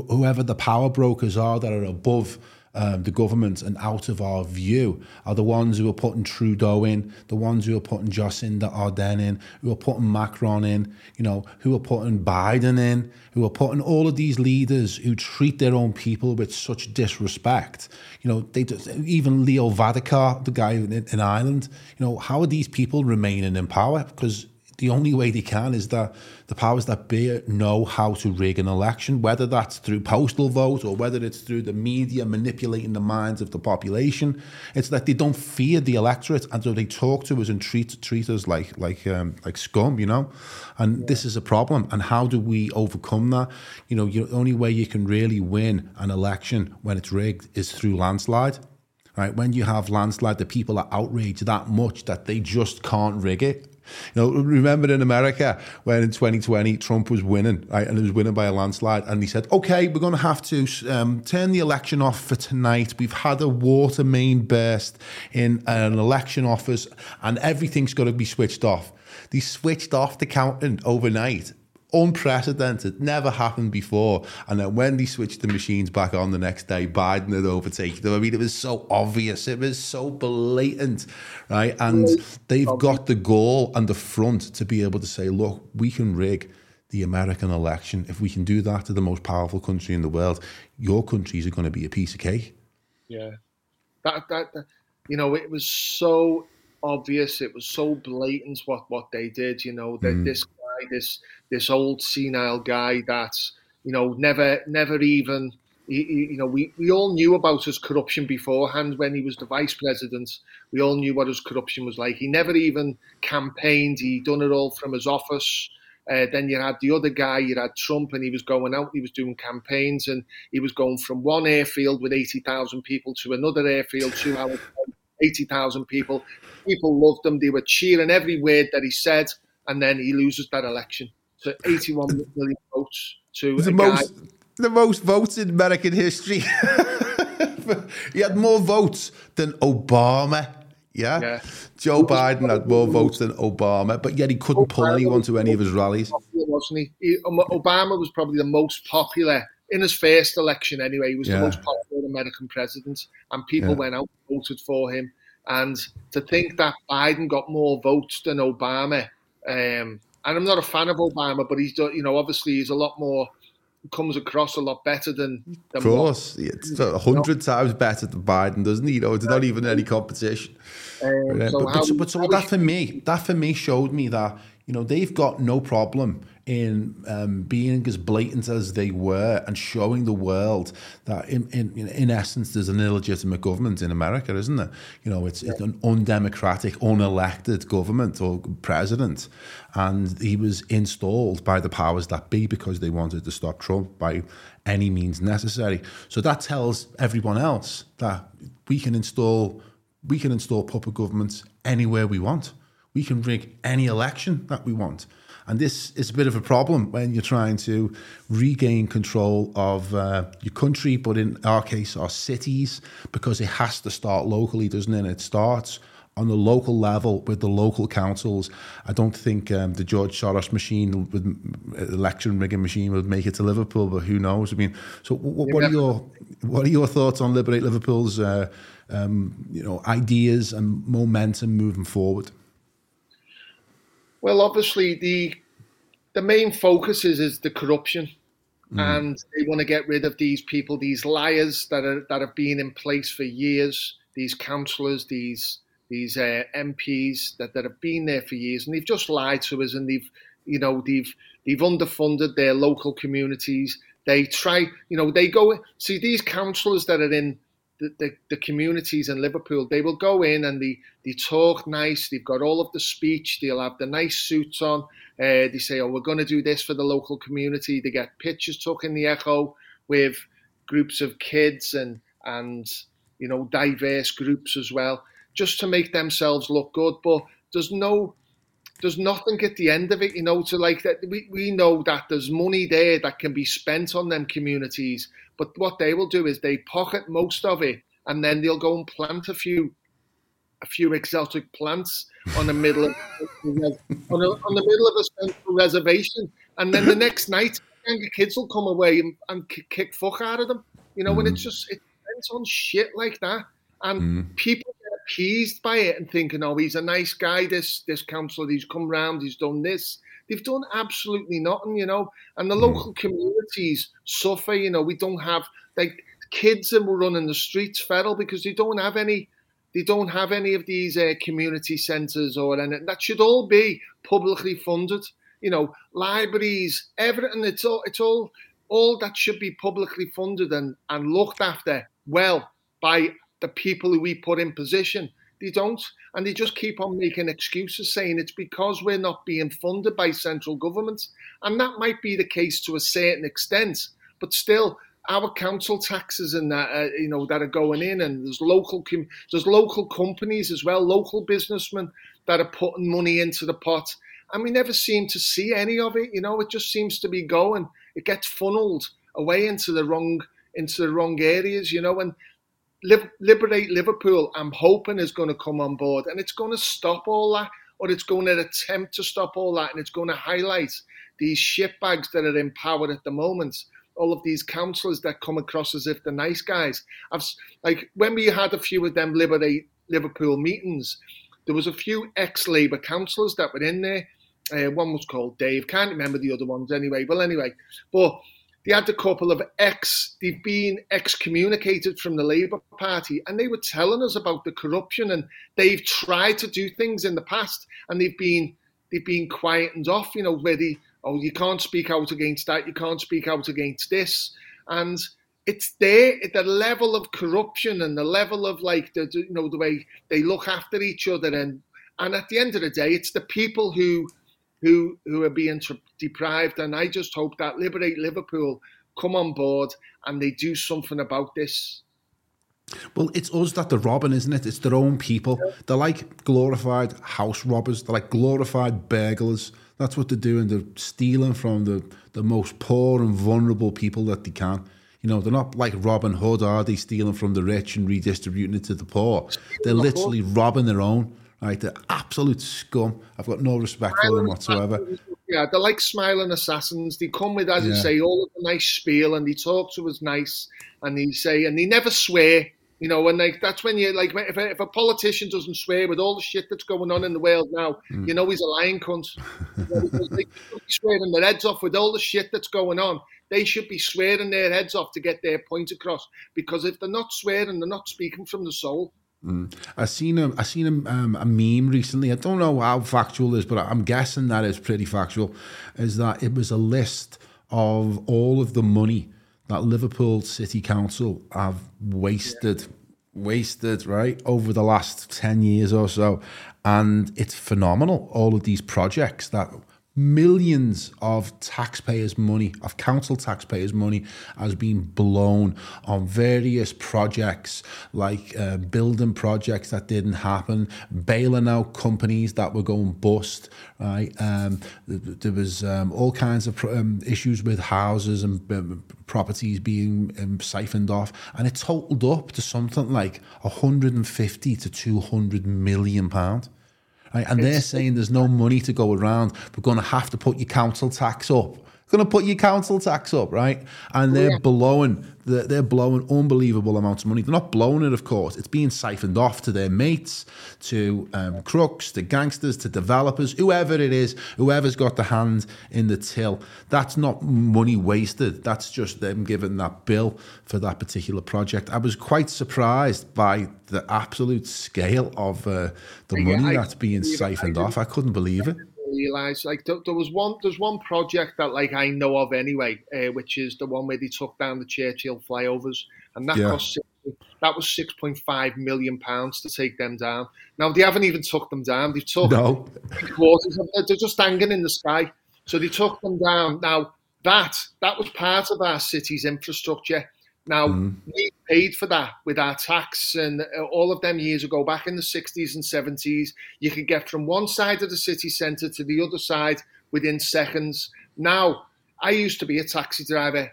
whoever the power brokers are that are above um, the government and out of our view are the ones who are putting Trudeau in, the ones who are putting Jacinda Ardern in, who are putting Macron in, you know, who are putting Biden in, who are putting all of these leaders who treat their own people with such disrespect. You know, they even Leo Varadkar, the guy in, in Ireland. You know, how are these people remaining in power? Because the only way they can is that the powers that be know how to rig an election, whether that's through postal vote or whether it's through the media manipulating the minds of the population. It's that they don't fear the electorate, and so they talk to us and treat treat us like like um, like scum, you know. And yeah. this is a problem. And how do we overcome that? You know, the only way you can really win an election when it's rigged is through landslide right? When you have landslide, the people are outraged that much that they just can't rig it. You know, remember in America when in 2020 Trump was winning, right, and he was winning by a landslide, and he said, "Okay, we're going to have to um, turn the election off for tonight. We've had a water main burst in an election office, and everything's got to be switched off." They switched off the counting overnight unprecedented, never happened before. And then when they switched the machines back on the next day, Biden had overtaken them. I mean, it was so obvious, it was so blatant, right? And they've got the goal and the front to be able to say, look, we can rig the American election. If we can do that to the most powerful country in the world, your countries are going to be a piece of cake. Yeah. That, that, that you know, it was so obvious, it was so blatant what, what they did, you know, that mm. this this this old senile guy that you know never never even you know we, we all knew about his corruption beforehand when he was the vice president. We all knew what his corruption was like. He never even campaigned. He done it all from his office. Uh, then you had the other guy, you had Trump, and he was going out, he was doing campaigns, and he was going from one airfield with 80,000 people to another airfield, two hours, 80,000 people. People loved him, they were cheering every word that he said, and then he loses that election to 81 million votes to the most guy. the most votes in American history. he had more votes than Obama. Yeah? yeah. Joe Biden had more votes than Obama, but yet he couldn't Obama pull anyone to any of his rallies. Wasn't he? he? Um, Obama was probably the most popular in his first election anyway. He was yeah. the most popular American president, and people yeah. went out and voted for him. And to think that Biden got more votes than Obama, um, and I'm not a fan of Obama, but he's you know obviously he's a lot more comes across a lot better than. than of course, what, it's a hundred times better than Biden, doesn't he? You know, it's not even any competition. Um, so but, but, but so that for me, that for me showed me that you know they've got no problem in um, being as blatant as they were and showing the world that in, in, in essence there's an illegitimate government in America, isn't there? You know, it's, yeah. it's an undemocratic, unelected government or president, and he was installed by the powers that be because they wanted to stop Trump by any means necessary. So that tells everyone else that we can install we can install puppet governments anywhere we want. We can rig any election that we want. And this is a bit of a problem when you're trying to regain control of uh, your country, but in our case, our cities, because it has to start locally, doesn't it? It starts on the local level with the local councils. I don't think um, the George Soros machine, with election rigging machine, would make it to Liverpool, but who knows? I mean, so what, what are your what are your thoughts on Liberate Liverpool's uh, um, you know ideas and momentum moving forward? Well, obviously the the main focus is is the corruption, mm. and they want to get rid of these people, these liars that are that have been in place for years, these councillors, these these uh, MPs that, that have been there for years, and they've just lied to us, and they've you know they've they've underfunded their local communities. They try, you know, they go see these councillors that are in the, the, the, communities in Liverpool, they will go in and they, they talk nice. They've got all of the speech. They'll have the nice suits on. Uh, they say, oh, we're going to do this for the local community. They get pictures took in the Echo with groups of kids and, and you know, diverse groups as well, just to make themselves look good. But there's no there's nothing at the end of it, you know, to like that. We, we know that there's money there that can be spent on them communities, but what they will do is they pocket most of it, and then they'll go and plant a few, a few exotic plants on the middle of on, a, on the middle of a central reservation, and then the next night, the kids will come away and, and kick fuck out of them, you know. Mm. And it's just it's spent on shit like that, and mm. people appeased by it and thinking, "Oh, he's a nice guy. This this councillor, he's come round, he's done this." They've done absolutely nothing, you know. And the mm. local communities suffer. You know, we don't have like kids that were running the streets feral because they don't have any they don't have any of these uh, community centres or anything. That should all be publicly funded. You know, libraries, everything. It's all, it's all, all that should be publicly funded and, and looked after well by the people who we put in position. They don't, and they just keep on making excuses, saying it's because we're not being funded by central governments. and that might be the case to a certain extent. But still, our council taxes and that uh, you know that are going in, and there's local com- there's local companies as well, local businessmen that are putting money into the pot, and we never seem to see any of it. You know, it just seems to be going. It gets funneled away into the wrong into the wrong areas. You know, and liberate Liverpool. I'm hoping is going to come on board, and it's going to stop all that, or it's going to attempt to stop all that, and it's going to highlight these shitbags that are in power at the moment all of these councillors that come across as if they're nice guys. I've like when we had a few of them Liberate Liverpool meetings, there was a few ex-Labour councillors that were in there. Uh, one was called Dave. Can't remember the other ones anyway. Well, anyway, but they had a couple of ex. They've been excommunicated from the Labour Party, and they were telling us about the corruption, and they've tried to do things in the past, and they've been they've been quietened off. You know, where they oh, you can't speak out against that, you can't speak out against this. And it's there, the level of corruption and the level of like, the, you know, the way they look after each other. And, and at the end of the day, it's the people who, who, who are being deprived. And I just hope that Liberate Liverpool come on board and they do something about this. Well, it's us that they're robbing, isn't it? It's their own people. They're like glorified house robbers. They're like glorified burglars. That's what they're doing. They're stealing from the, the most poor and vulnerable people that they can. You know, they're not like Robin Hood, are they? Stealing from the rich and redistributing it to the poor. They're literally robbing their own. Right, they're absolute scum. I've got no respect for them whatsoever. Yeah, they're like smiling assassins. They come with, as yeah. you say, all of the nice spiel, and they talk to us nice, and they say, and they never swear. You know, and like that's when you like if a, if a politician doesn't swear with all the shit that's going on in the world now, mm. you know he's a lying cunt. they should be swearing their heads off with all the shit that's going on. They should be swearing their heads off to get their point across. Because if they're not swearing, they're not speaking from the soul. Mm. I seen a I seen a, um, a meme recently. I don't know how factual it is, but I'm guessing that is pretty factual. Is that it was a list of all of the money that Liverpool City Council have wasted, yeah. wasted, right, over the last 10 years or so. And it's phenomenal, all of these projects that millions of taxpayers' money, of council taxpayers' money, has been blown on various projects, like uh, building projects that didn't happen, bailing out companies that were going bust. Right, um, there was um, all kinds of um, issues with houses and um, properties being um, siphoned off, and it totaled up to something like 150 to 200 million pound. Right? And they're saying there's no money to go around. We're going to have to put your council tax up. Going to put your council tax up, right? And they're yeah. blowing they're, they're blowing unbelievable amounts of money. They're not blowing it, of course. It's being siphoned off to their mates, to um, crooks, to gangsters, to developers, whoever it is, whoever's got the hand in the till. That's not money wasted. That's just them giving that bill for that particular project. I was quite surprised by the absolute scale of uh, the money I that's being siphoned off. I couldn't believe it realize like there, there, was one there's one project that like I know of anyway, uh, which is the one where they took down the Churchill flyovers, and that yeah. cost that was six point five million pounds to take them down. Now they haven't even took them down; they've took no. They're just hanging in the sky. So they took them down. Now that that was part of our city's infrastructure. Now, mm. we paid for that with our tax and uh, all of them years ago, back in the 60s and 70s. You could get from one side of the city centre to the other side within seconds. Now, I used to be a taxi driver,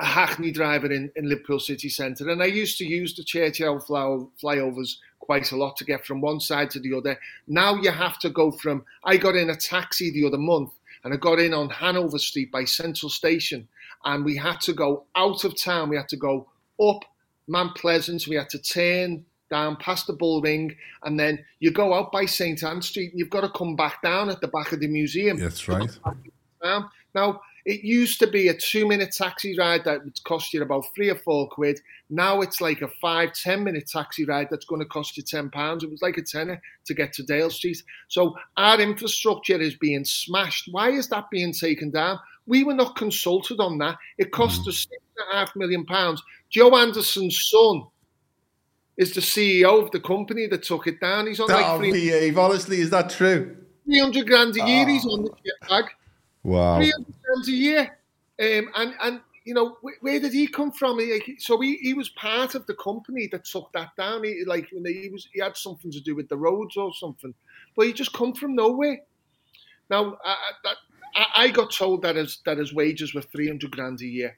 a Hackney driver in, in Liverpool city centre, and I used to use the Churchill flyovers quite a lot to get from one side to the other. Now you have to go from, I got in a taxi the other month and I got in on Hanover Street by Central Station and we had to go out of town. We had to go up Mount Pleasant. We had to turn down past the Bull Ring, and then you go out by St Anne Street, and you've got to come back down at the back of the museum. That's right. Now, it used to be a two minute taxi ride that would cost you about three or four quid. Now it's like a five, ten minute taxi ride that's going to cost you ten pounds. It was like a tenner to get to Dale Street. So our infrastructure is being smashed. Why is that being taken down? We were not consulted on that. It cost mm. us six and a half million pounds. Joe Anderson's son is the CEO of the company that took it down. He's on that like three, honestly, is that true? 300 grand a year oh. he's on the jet bag. Wow. 300 grand a year. Um, and, and, you know, where, where did he come from? He, so he, he was part of the company that took that down. He, like, he, was, he had something to do with the roads or something. But he just come from nowhere. Now, I, I, I got told that his, that his wages were 300 grand a year.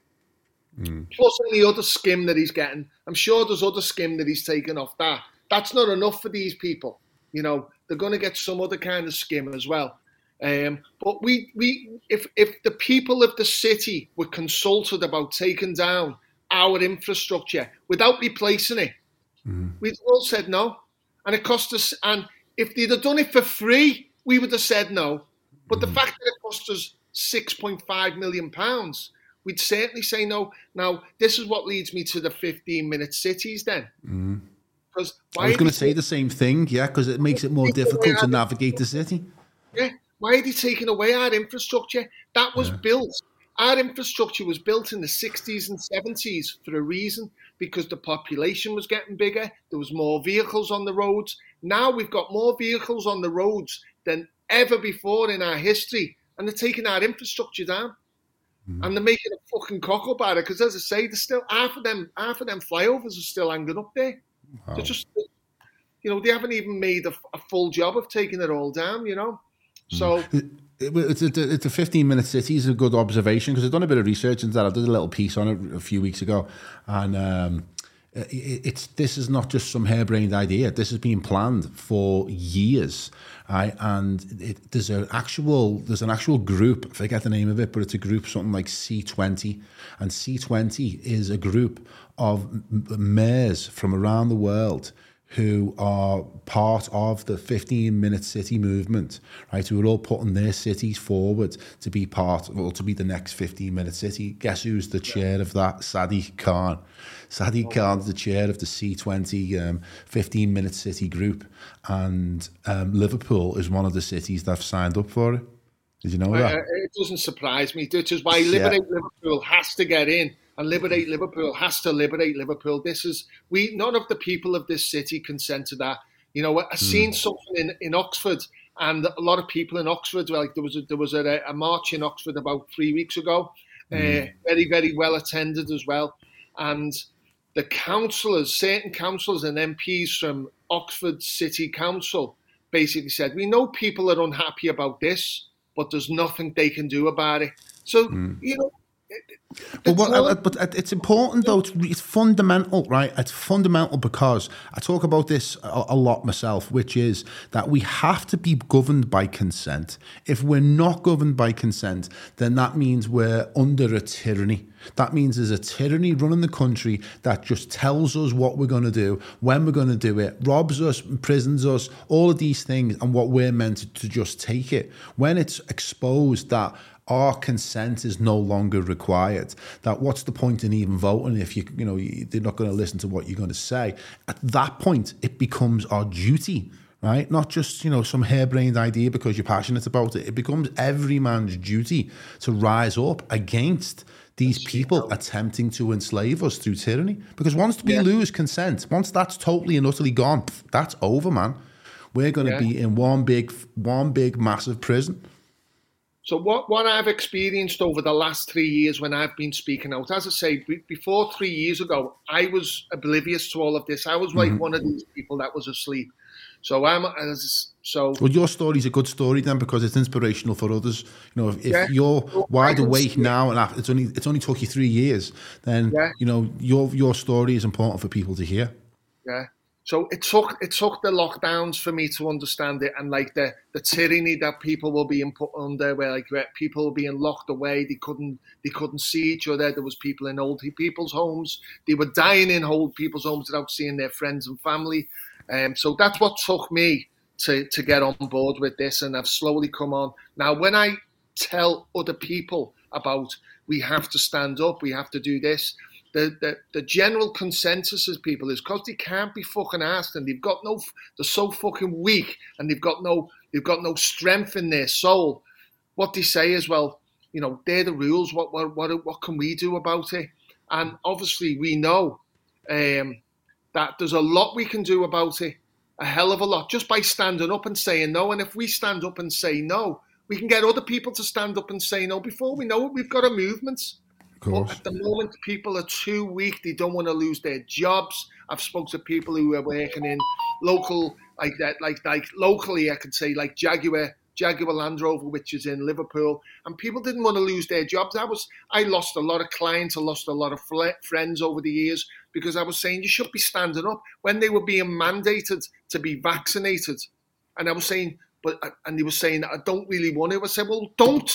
Mm. Plus any other skim that he's getting. I'm sure there's other skim that he's taken off that. That's not enough for these people. You know, they're going to get some other kind of skim as well. Um, but we, we, if if the people of the city were consulted about taking down our infrastructure without replacing it, mm. we'd all said no, and it cost us. And if they'd have done it for free, we would have said no. But the fact that it cost us six point five million pounds, we'd certainly say no. Now, this is what leads me to the fifteen minute cities. Then. Mm. Because I was going to say the same thing, yeah, because it makes it more difficult to navigate the city. Yeah, why are they taking away our infrastructure? That was yeah. built. Our infrastructure was built in the 60s and 70s for a reason because the population was getting bigger. There was more vehicles on the roads. Now we've got more vehicles on the roads than ever before in our history, and they're taking our infrastructure down. Mm. And they're making a fucking cock up at it because, as I say, there's still half of them. Half of them flyovers are still hanging up there. Wow. They're just, you know, they haven't even made a, a full job of taking it all down. You know, so it's a, it's a 15 minute city is a good observation because I've done a bit of research into that. I did a little piece on it a few weeks ago, and um, Uh, it's this is not just some harebrained idea. This has been planned for years, right? And it, there's an actual there's an actual group. I forget the name of it, but it's a group something like C20, and C20 is a group of mayors from around the world who are part of the 15 minute city movement, right? Who are all putting their cities forward to be part, or to be the next 15 minute city. Guess who's the chair of that? Sadiq Khan. Sadiq oh. Khan's the chair of the C20 um, 15 minute city group, and um, Liverpool is one of the cities that have signed up for it. Did you know that? Uh, it doesn't surprise me, which is why Liberate yeah. Liverpool has to get in and liberate Liverpool has to liberate Liverpool. This is we none of the people of this city consent to that. You know, I've seen mm. something in, in Oxford, and a lot of people in Oxford. Like there was a, there was a, a march in Oxford about three weeks ago, mm. uh, very very well attended as well, and the councillors, certain councillors and MPs from Oxford City Council, basically said, "We know people are unhappy about this, but there's nothing they can do about it." So mm. you know, but what, uh, but it's important though. It's, it's, fundamental, right? It's fundamental because I talk about this a, a, lot myself, which is that we have to be governed by consent. If we're not governed by consent, then that means we're under a tyranny. That means there's a tyranny running the country that just tells us what we're going to do, when we're going to do it, robs us, imprisons us, all of these things, and what we're meant to, to just take it. When it's exposed that our consent is no longer required. That what's the point in even voting if you you know they're not going to listen to what you're going to say? At that point, it becomes our duty. Right, not just you know some harebrained idea because you're passionate about it. It becomes every man's duty to rise up against these people attempting to enslave us through tyranny. Because once we yeah. lose consent, once that's totally and utterly gone, that's over, man. We're going to yeah. be in one big, one big, massive prison. So what, what I've experienced over the last three years when I've been speaking out, as I say, before three years ago, I was oblivious to all of this. I was like mm-hmm. one of these people that was asleep. So I'm as so. Well, your story is a good story then because it's inspirational for others. You know, if, if yeah. you're wide awake now and it's only it's only took you three years, then yeah. you know your your story is important for people to hear. Yeah. So it took it took the lockdowns for me to understand it, and like the the tyranny that people were being put under, where like where people were being locked away, they couldn't they couldn't see each other. There was people in old people's homes, they were dying in old people's homes without seeing their friends and family. Um, so that's what took me to to get on board with this, and I've slowly come on. Now, when I tell other people about we have to stand up, we have to do this the, the, the general consensus of people is because they can't be fucking asked and they've got no they're so fucking weak and they've got no they've got no strength in their soul. What they say is, well, you know, they're the rules. What what what, what can we do about it? And obviously, we know um, that there's a lot we can do about it. A hell of a lot just by standing up and saying no. And if we stand up and say no, we can get other people to stand up and say no. Before we know it, we've got a movement. But at the moment, people are too weak. They don't want to lose their jobs. I've spoken to people who are working in local, like that, like like locally. I could say like Jaguar, Jaguar Land Rover, which is in Liverpool, and people didn't want to lose their jobs. I was, I lost a lot of clients. I lost a lot of friends over the years because I was saying you should be standing up when they were being mandated to be vaccinated, and I was saying, but uh, and they were saying I don't really want to. I said, well, don't.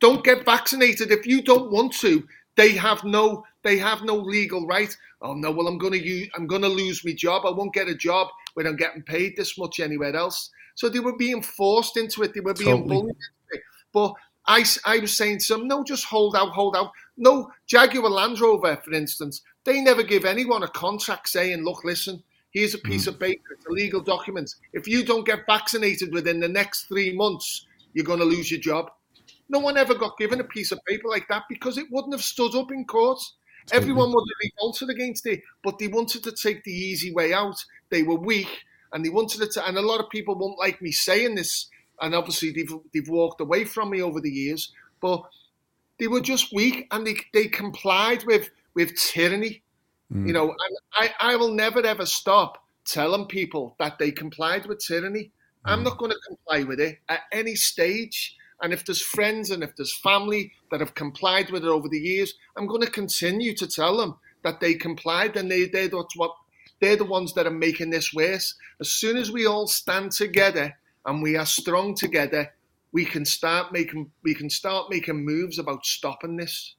Don't get vaccinated if you don't want to they have no they have no legal right. Oh no, well I'm gonna use I'm gonna lose my job. I won't get a job when I'm getting paid this much anywhere else. So they were being forced into it. They were being totally. bullied into it. But I, I was saying to them, no, just hold out, hold out. No, Jaguar Land Rover, for instance, they never give anyone a contract saying, look, listen, here's a piece mm. of paper, it's a legal document. If you don't get vaccinated within the next three months, you're going to lose your job. No one ever got given a piece of paper like that because it wouldn't have stood up in court. Everyone would have revolted against it, but they wanted to take the easy way out. They were weak, and they wanted it to. And a lot of people won't like me saying this, and obviously they've they've walked away from me over the years. But they were just weak, and they they complied with with tyranny. Mm. You know, and I I will never ever stop telling people that they complied with tyranny. Mm. I'm not going to comply with it at any stage. And if there's friends and if there's family that have complied with it over the years, I'm going to continue to tell them that they complied and they, they're, what, they're the ones that are making this worse. As soon as we all stand together and we are strong together, we can start making we can start making moves about stopping this.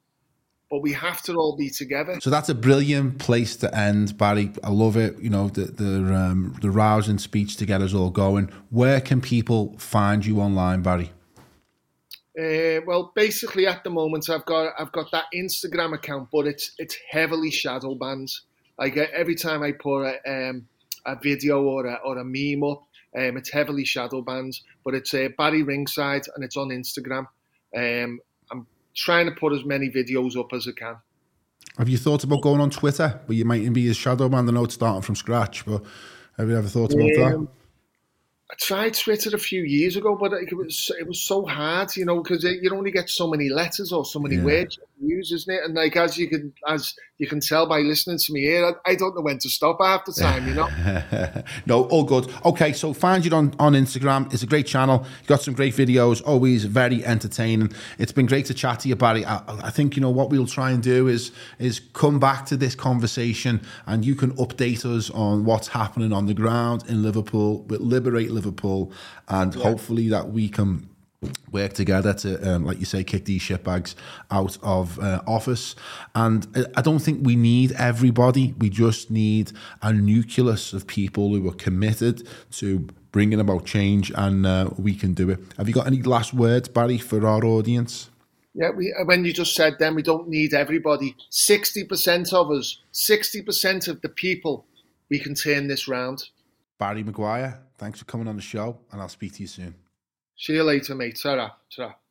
But we have to all be together. So that's a brilliant place to end, Barry. I love it. You know the the um, the rousing speech to get us all going. Where can people find you online, Barry? Uh, well, basically, at the moment, I've got I've got that Instagram account, but it's it's heavily shadow banned. Like every time I put a, um, a video or a, or a meme up, um, it's heavily shadow banned. But it's uh, Barry Ringside, and it's on Instagram. Um, I'm trying to put as many videos up as I can. Have you thought about going on Twitter, where you might be a shadow banned? I know it's starting from scratch, but have you ever thought about that? I tried Twitter a few years ago, but it was it was so hard, you know, because you only get so many letters or so many yeah. words use, isn't it? And like as you can as you can tell by listening to me here, I, I don't know when to stop half the time, you know. no, all good. Okay, so find you on on Instagram. It's a great channel. You got some great videos. Always very entertaining. It's been great to chat to you, Barry. I, I think you know what we'll try and do is is come back to this conversation, and you can update us on what's happening on the ground in Liverpool with Liberate Liverpool, and yeah. hopefully that we can work together to, um, like you say, kick these shitbags out of uh, office. And I don't think we need everybody. We just need a nucleus of people who are committed to bringing about change, and uh, we can do it. Have you got any last words, Barry, for our audience? Yeah, we, when you just said then we don't need everybody. 60% of us, 60% of the people, we can turn this round. Barry Maguire, thanks for coming on the show, and I'll speak to you soon. See you later, mate. ta